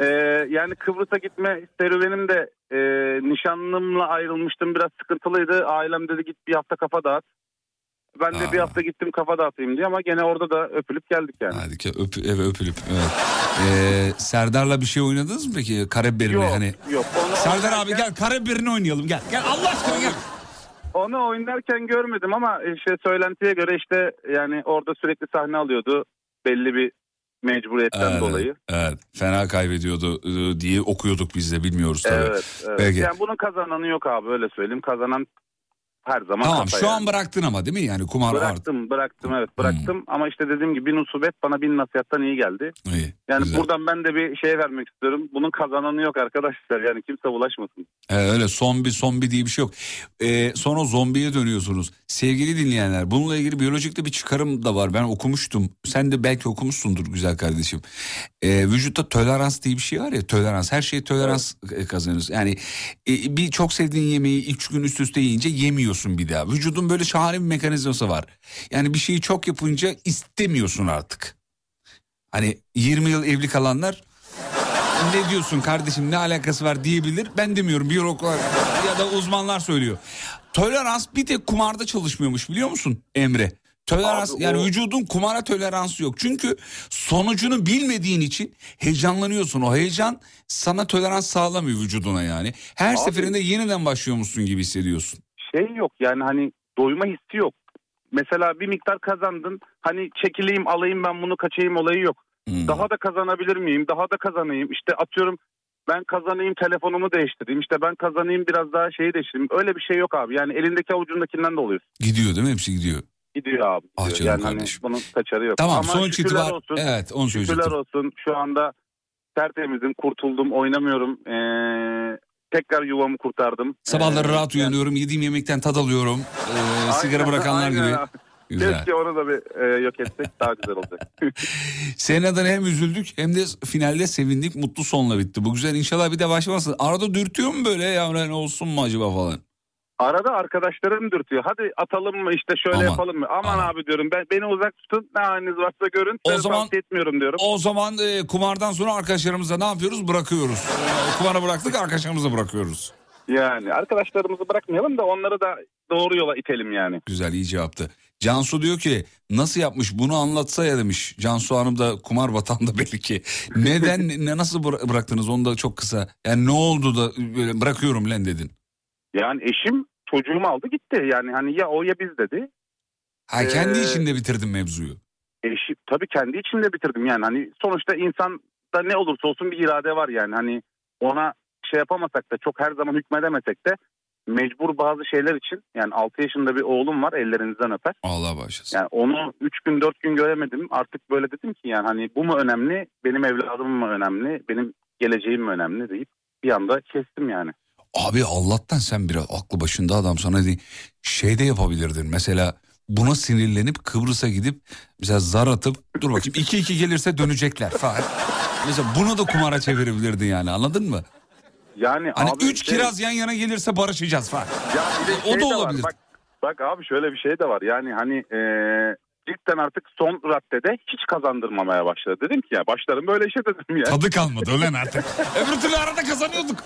Speaker 16: Ee, yani Kıbrıs'a gitme serüvenim de e, nişanlımla ayrılmıştım biraz sıkıntılıydı. Ailem dedi git bir hafta kafa dağıt. Ben de bir hafta gittim kafa dağıtayım diye ama gene orada da öpülüp geldik yani.
Speaker 1: Hadi ki öp, eve öpülüp evet. Ee, Serdar'la bir şey oynadınız mı peki? Karabiberini
Speaker 16: Yok,
Speaker 1: hani.
Speaker 16: yok. Onu
Speaker 1: Serdar abi gel karabiberini oynayalım gel. Gel Allah aşkına gel.
Speaker 16: onu oynarken görmedim ama işte söylentiye göre işte yani orada sürekli sahne alıyordu belli bir mecburiyetten
Speaker 1: Evet,
Speaker 16: dolayı.
Speaker 1: Evet. Fena kaybediyordu e, diye okuyorduk biz de bilmiyoruz tabii.
Speaker 16: Evet, evet.
Speaker 1: Peki.
Speaker 16: Yani bunun kazananı yok abi öyle söyleyeyim. Kazanan her zaman
Speaker 1: Tamam şu
Speaker 16: yani.
Speaker 1: an bıraktın ama değil mi? Yani kumar.
Speaker 16: Bıraktım bıraktım evet bıraktım ama işte dediğim gibi bir nusubet bana bin nasihattan iyi geldi.
Speaker 1: İyi.
Speaker 16: Yani
Speaker 1: güzel.
Speaker 16: buradan ben de bir şey vermek istiyorum. Bunun kazananı yok arkadaşlar yani kimse bulaşmasın.
Speaker 1: Evet, öyle zombi zombi diye bir şey yok. Ee, sonra zombiye dönüyorsunuz. Sevgili dinleyenler bununla ilgili biyolojikte bir çıkarım da var. Ben okumuştum. Sen de belki okumuşsundur güzel kardeşim. Ee, vücutta tolerans diye bir şey var ya tolerans. Her şeye tolerans e, kazanıyoruz. Yani e, bir çok sevdiğin yemeği üç gün üst üste yiyince yemiyorsun bir daha. Vücudun böyle şahane bir mekanizması var. Yani bir şeyi çok yapınca istemiyorsun artık. Hani 20 yıl evli kalanlar ne diyorsun kardeşim ne alakası var diyebilir. Ben demiyorum biyologlar ya da uzmanlar söylüyor. Tolerans bir tek kumarda çalışmıyormuş biliyor musun Emre? Tolerans
Speaker 16: Abi
Speaker 1: yani
Speaker 16: o-
Speaker 1: vücudun kumara toleransı yok. Çünkü sonucunu bilmediğin için heyecanlanıyorsun. O heyecan sana tolerans sağlamıyor vücuduna yani. Her
Speaker 16: Abi-
Speaker 1: seferinde yeniden başlıyormuşsun gibi hissediyorsun.
Speaker 16: Şey yok yani hani doyma hissi yok. Mesela bir miktar kazandın hani çekileyim alayım ben bunu kaçayım olayı yok.
Speaker 1: Hmm.
Speaker 16: Daha da kazanabilir miyim? Daha da kazanayım. İşte atıyorum ben kazanayım telefonumu değiştireyim. İşte ben kazanayım biraz daha şeyi değiştireyim. Öyle bir şey yok abi. Yani elindeki avucundakinden de oluyor.
Speaker 1: Gidiyor değil mi? Hepsi gidiyor.
Speaker 16: Gidiyor abi.
Speaker 1: Ah
Speaker 16: gidiyor.
Speaker 1: canım
Speaker 16: yani hani
Speaker 1: kardeşim.
Speaker 16: bunun kaçarı yok.
Speaker 1: Tamam
Speaker 16: Ama
Speaker 1: sonuç
Speaker 16: şükürler
Speaker 1: itibar.
Speaker 16: olsun.
Speaker 1: Evet onu
Speaker 16: Şükürler
Speaker 1: söyleyecektim.
Speaker 16: olsun. Şu anda tertemizim, kurtuldum, oynamıyorum. Ee, tekrar yuvamı kurtardım.
Speaker 1: Sabahları
Speaker 16: Ee,
Speaker 1: rahat uyanıyorum. Yediğim yemekten tad alıyorum. Ee, sigara bırakanlar
Speaker 16: aynen
Speaker 1: gibi. Güzel.
Speaker 16: Keşke onu da bir e, yok etsek daha güzel olacak. *laughs*
Speaker 1: Senin adına hem üzüldük hem de finalde sevindik. Mutlu sonla bitti. Bu güzel inşallah bir de başlamasın. Arada dürtüyor mu böyle ya ne olsun mu acaba falan?
Speaker 16: Arada arkadaşlarım dürtüyor. Hadi atalım mı işte şöyle
Speaker 1: Aman,
Speaker 16: yapalım mı? Aman, abi diyorum ben beni uzak tutun. Ne haliniz varsa görün.
Speaker 1: O
Speaker 16: Size
Speaker 1: zaman-
Speaker 16: etmiyorum diyorum.
Speaker 1: O zaman e, kumardan sonra arkadaşlarımıza ne yapıyoruz? Bırakıyoruz. E, kumara bıraktık arkadaşlarımıza bırakıyoruz.
Speaker 16: Yani arkadaşlarımızı bırakmayalım da onları da doğru yola itelim yani.
Speaker 1: Güzel iyi cevaptı. Cansu diyor ki nasıl yapmış bunu anlatsa ya demiş. Cansu Hanım da kumar batağında belli ki. Neden *laughs* ne nasıl bıra- bıraktınız onu da çok kısa. Yani ne oldu da böyle bırakıyorum lan dedin.
Speaker 16: Yani eşim çocuğumu aldı gitti. Yani hani ya o ya biz dedi.
Speaker 1: Ha kendi
Speaker 16: Ee,
Speaker 1: içinde bitirdin mevzuyu.
Speaker 16: Eşi tabii kendi içimde bitirdim yani. Hani sonuçta insanda ne olursa olsun bir irade var yani. Hani ona şey yapamasak da çok her zaman hükmedemesek de mecbur bazı şeyler için yani 6 yaşında bir oğlum var ellerinizden öper.
Speaker 1: Allah bağışlasın.
Speaker 16: Yani onu 3 gün 4 gün göremedim. Artık böyle dedim ki yani hani bu mu önemli, benim evladım mı önemli, benim geleceğim mi önemli deyip bir anda kestim yani.
Speaker 1: Abi Allah'tan sen biraz aklı başında adam sana değil. Şey de yapabilirdin mesela buna sinirlenip Kıbrıs'a gidip mesela zar atıp dur bakayım 2-2 gelirse dönecekler falan. Mesela bunu da kumara çevirebilirdin yani anladın mı?
Speaker 16: Yani
Speaker 1: Hani
Speaker 16: abi
Speaker 1: 3
Speaker 16: şey-
Speaker 1: kiraz yan yana gelirse barışacağız falan.
Speaker 16: Ya
Speaker 1: O
Speaker 16: şey
Speaker 1: da
Speaker 16: var,
Speaker 1: olabilir.
Speaker 16: Bak, bak abi şöyle bir şey de var. Yani hani e, cidden artık son raddede hiç kazandırmamaya başladı. Dedim ki ya başlarım böyle işe dedim ya.
Speaker 1: Tadı kalmadı ölen artık. *laughs* Öbür türlü arada kazanıyorduk.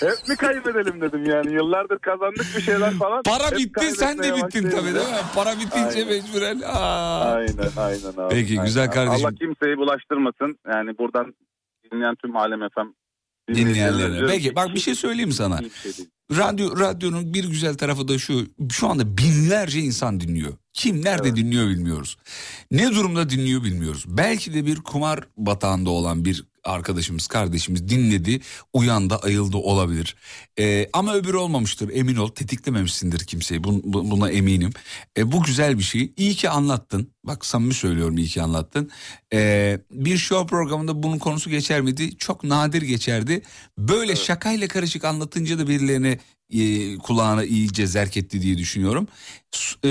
Speaker 16: Hep mi kaybedelim dedim yani. Yıllardır kazandık bir şeyler falan.
Speaker 1: Para
Speaker 16: Hep
Speaker 1: bitti sen de bittin tabii değil mi? Para bitince
Speaker 16: Aynen.
Speaker 1: mecburen. Aa.
Speaker 16: Aynen aynen abi.
Speaker 1: Peki,
Speaker 16: aynen
Speaker 1: güzel kardeşim.
Speaker 16: Allah kimseyi bulaştırmasın. Yani buradan dinleyen tüm Alem efem
Speaker 1: Dinleyenlerine. Peki bak bir şey söyleyeyim sana. Radyo radyonun bir güzel tarafı da şu. Şu anda binlerce insan dinliyor. Kim nerede dinliyor bilmiyoruz. Ne durumda dinliyor bilmiyoruz. Belki de bir kumar batağında olan bir arkadaşımız, kardeşimiz dinledi, uyandı, ayıldı olabilir. Ee, ama öbürü olmamıştır emin ol. Tetiklememişsindir kimseyi. Bun- bu- buna eminim. E, bu güzel bir şey. İyi ki anlattın. Bak samimi söylüyorum iyi ki anlattın. Ee, bir show programında bunun konusu geçer miydi? Çok nadir geçerdi. Böyle şakayla karışık anlatınca da birilerine e, kulağına iyice zerk etti diye düşünüyorum. E,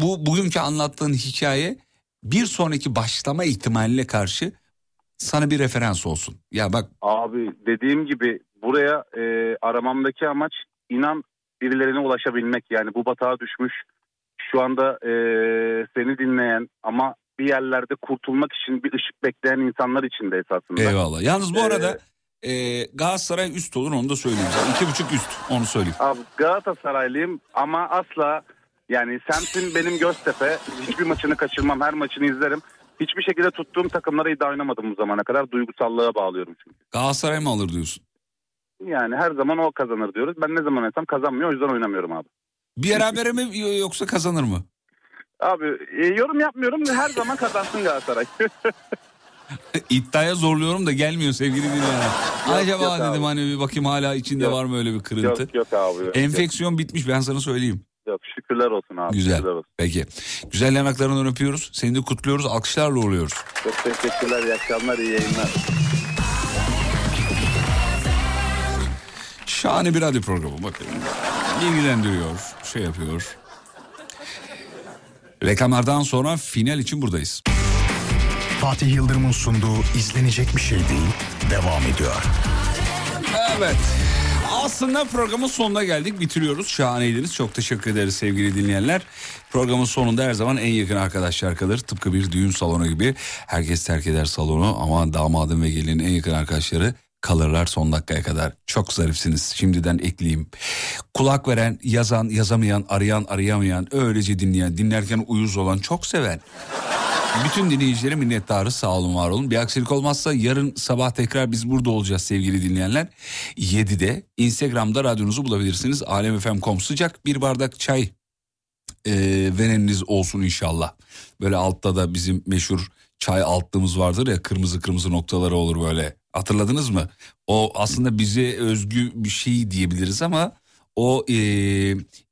Speaker 1: bu bugünkü anlattığın hikaye bir sonraki başlama ihtimaline karşı sana bir referans olsun. Ya bak
Speaker 16: Abi dediğim gibi buraya e, aramamdaki amaç inan birilerine ulaşabilmek. Yani bu batağa düşmüş şu anda e, seni dinleyen ama bir yerlerde kurtulmak için bir ışık bekleyen insanlar için de esasında.
Speaker 1: eyvallah. Yalnız bu
Speaker 16: Ee,
Speaker 1: arada e, Galatasaray üst olur onu da söyleyeyim. sana. İki buçuk üst onu söyleyeyim.
Speaker 16: Abi Galatasaraylıyım ama asla yani semtin benim Göztepe. Hiçbir maçını kaçırmam. Her maçını izlerim. Hiçbir şekilde tuttuğum takımlara iddia oynamadım bu zamana kadar. Duygusallığa bağlıyorum çünkü.
Speaker 1: Galatasaray mı alır diyorsun?
Speaker 16: Yani her zaman o kazanır diyoruz. Ben ne zaman oynasam kazanmıyor. O yüzden oynamıyorum abi.
Speaker 1: berabere mi yoksa kazanır mı?
Speaker 16: Abi e, yorum yapmıyorum her zaman kazansın Galatasaray. *laughs*
Speaker 1: İddiaya zorluyorum da gelmiyor sevgili dinleyenler. Acaba
Speaker 16: yok
Speaker 1: dedim
Speaker 16: abi.
Speaker 1: hani bir bakayım hala içinde
Speaker 16: Yok.
Speaker 1: var mı öyle bir kırıntı?
Speaker 16: yok yok abi. Yok,
Speaker 1: Enfeksiyon bitmiş ben sana söyleyeyim.
Speaker 16: Yok. şükürler olsun abi.
Speaker 1: Güzel.
Speaker 16: Şükürler olsun.
Speaker 1: Peki. Güzel yanaklarından öpüyoruz. Seni de kutluyoruz. Alkışlarla oluyoruz.
Speaker 16: Çok teşekkürler. İyi akşamlar, iyi yayınlar.
Speaker 1: Şahane bir radyo programı bakın. İlgilendiriyor, şey yapıyor. Reklamlardan sonra final için buradayız.
Speaker 4: Fatih Yıldırım'ın sunduğu izlenecek bir şey değil devam ediyor.
Speaker 1: Evet. Aslında programın sonuna geldik. Bitiriyoruz. Şahaneydiniz. Çok teşekkür ederiz sevgili dinleyenler. Programın sonunda her zaman en yakın arkadaşlar kalır. Tıpkı bir düğün salonu gibi. Herkes terk eder salonu ama damadın ve gelinin en yakın arkadaşları kalırlar son dakikaya kadar. Çok zarifsiniz. Şimdiden ekleyeyim. Kulak veren, yazan, yazamayan, arayan, arayamayan, öylece dinleyen, dinlerken uyuz olan, çok seven. Bütün dinleyicilere minnettarız sağ olun var olun. Bir aksilik olmazsa yarın sabah tekrar biz burada olacağız sevgili dinleyenler. 7'de Instagram'da radyonuzu bulabilirsiniz. Alemfm.com sıcak bir bardak çay e, vereniniz olsun inşallah. Böyle altta da bizim meşhur çay altlığımız vardır ya kırmızı kırmızı noktaları olur böyle. Hatırladınız mı? O aslında bize özgü bir şey diyebiliriz ama o e,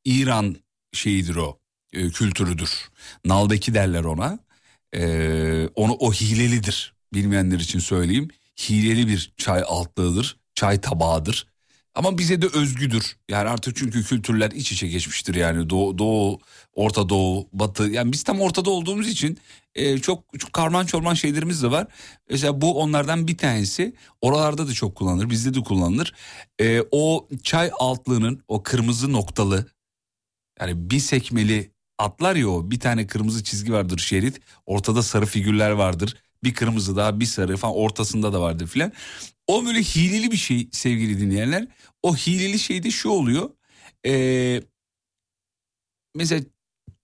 Speaker 1: İran şeyidir o e, kültürüdür. Nalbeki derler ona. Ee, onu o hilelidir. Bilmeyenler için söyleyeyim. Hileli bir çay altlığıdır. Çay tabağıdır. Ama bize de özgüdür. Yani artık çünkü kültürler iç içe geçmiştir yani. Doğu, doğu Orta Doğu, Batı. Yani biz tam ortada olduğumuz için e, çok, çok karman çorman şeylerimiz de var. Mesela bu onlardan bir tanesi. Oralarda da çok kullanılır. Bizde de kullanılır. E, o çay altlığının o kırmızı noktalı yani bir sekmeli atlar ya o bir tane kırmızı çizgi vardır şerit ortada sarı figürler vardır bir kırmızı daha bir sarı falan ortasında da vardır filan. O böyle hileli bir şey sevgili dinleyenler o hileli şey de şu oluyor ee, mesela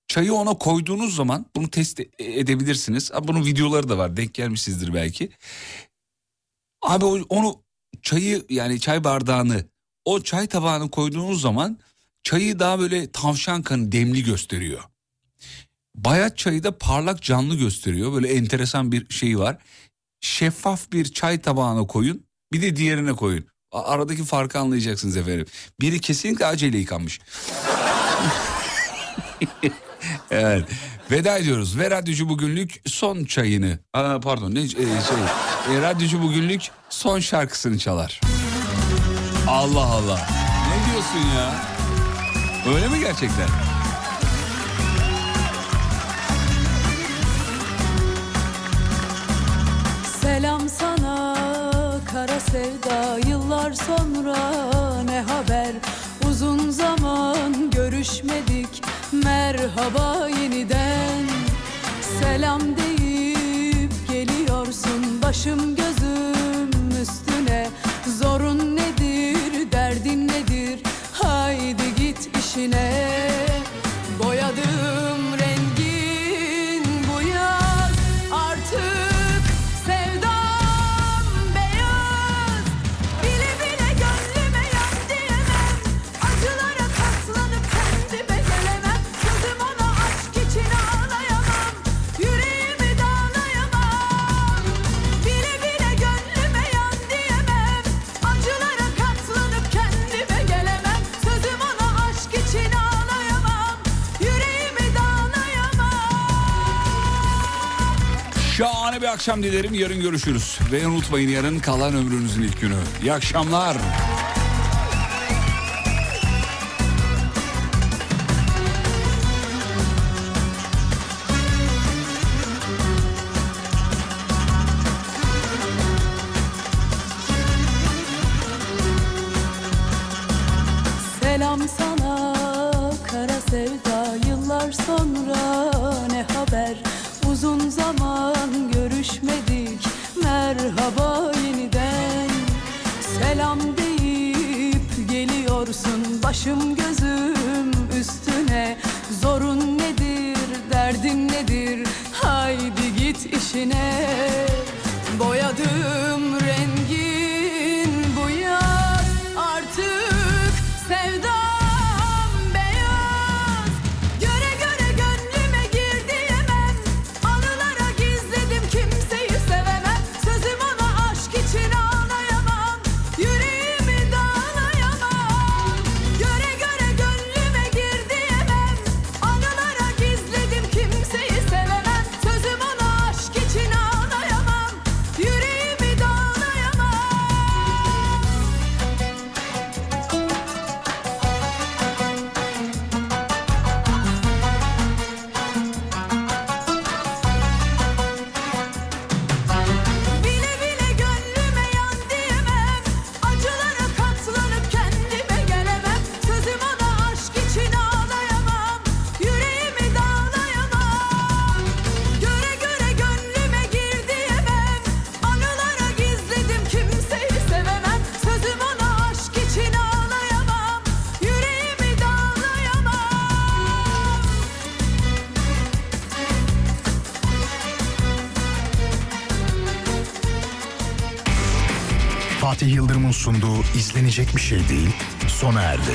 Speaker 1: çayı ona koyduğunuz zaman bunu test e- edebilirsiniz bunun videoları da var denk gelmişsizdir belki. Abi onu çayı yani çay bardağını o çay tabağını koyduğunuz zaman çayı daha böyle tavşan kanı demli gösteriyor. Bayat çayı da parlak canlı gösteriyor. Böyle enteresan bir şey var. Şeffaf bir çay tabağına koyun bir de diğerine koyun. Aradaki farkı anlayacaksınız efendim. Biri kesinlikle acele yıkanmış. *laughs* evet. Veda ediyoruz ve radyocu bugünlük son çayını Aa, pardon ne e, şey e, radyocu bugünlük son şarkısını çalar. Allah Allah. Ne diyorsun ya? Öyle mi gerçekten?
Speaker 6: Selam sana kara sevda. Yıllar sonra ne haber? Uzun zaman görüşmedik. Merhaba yeniden. Selam deyip geliyorsun. Başım gözüm
Speaker 1: akşam dilerim. Yarın görüşürüz. Ve unutmayın yarın kalan ömrünüzün ilk günü. İyi akşamlar.
Speaker 10: İzlenecek bir şey değil sona erdi.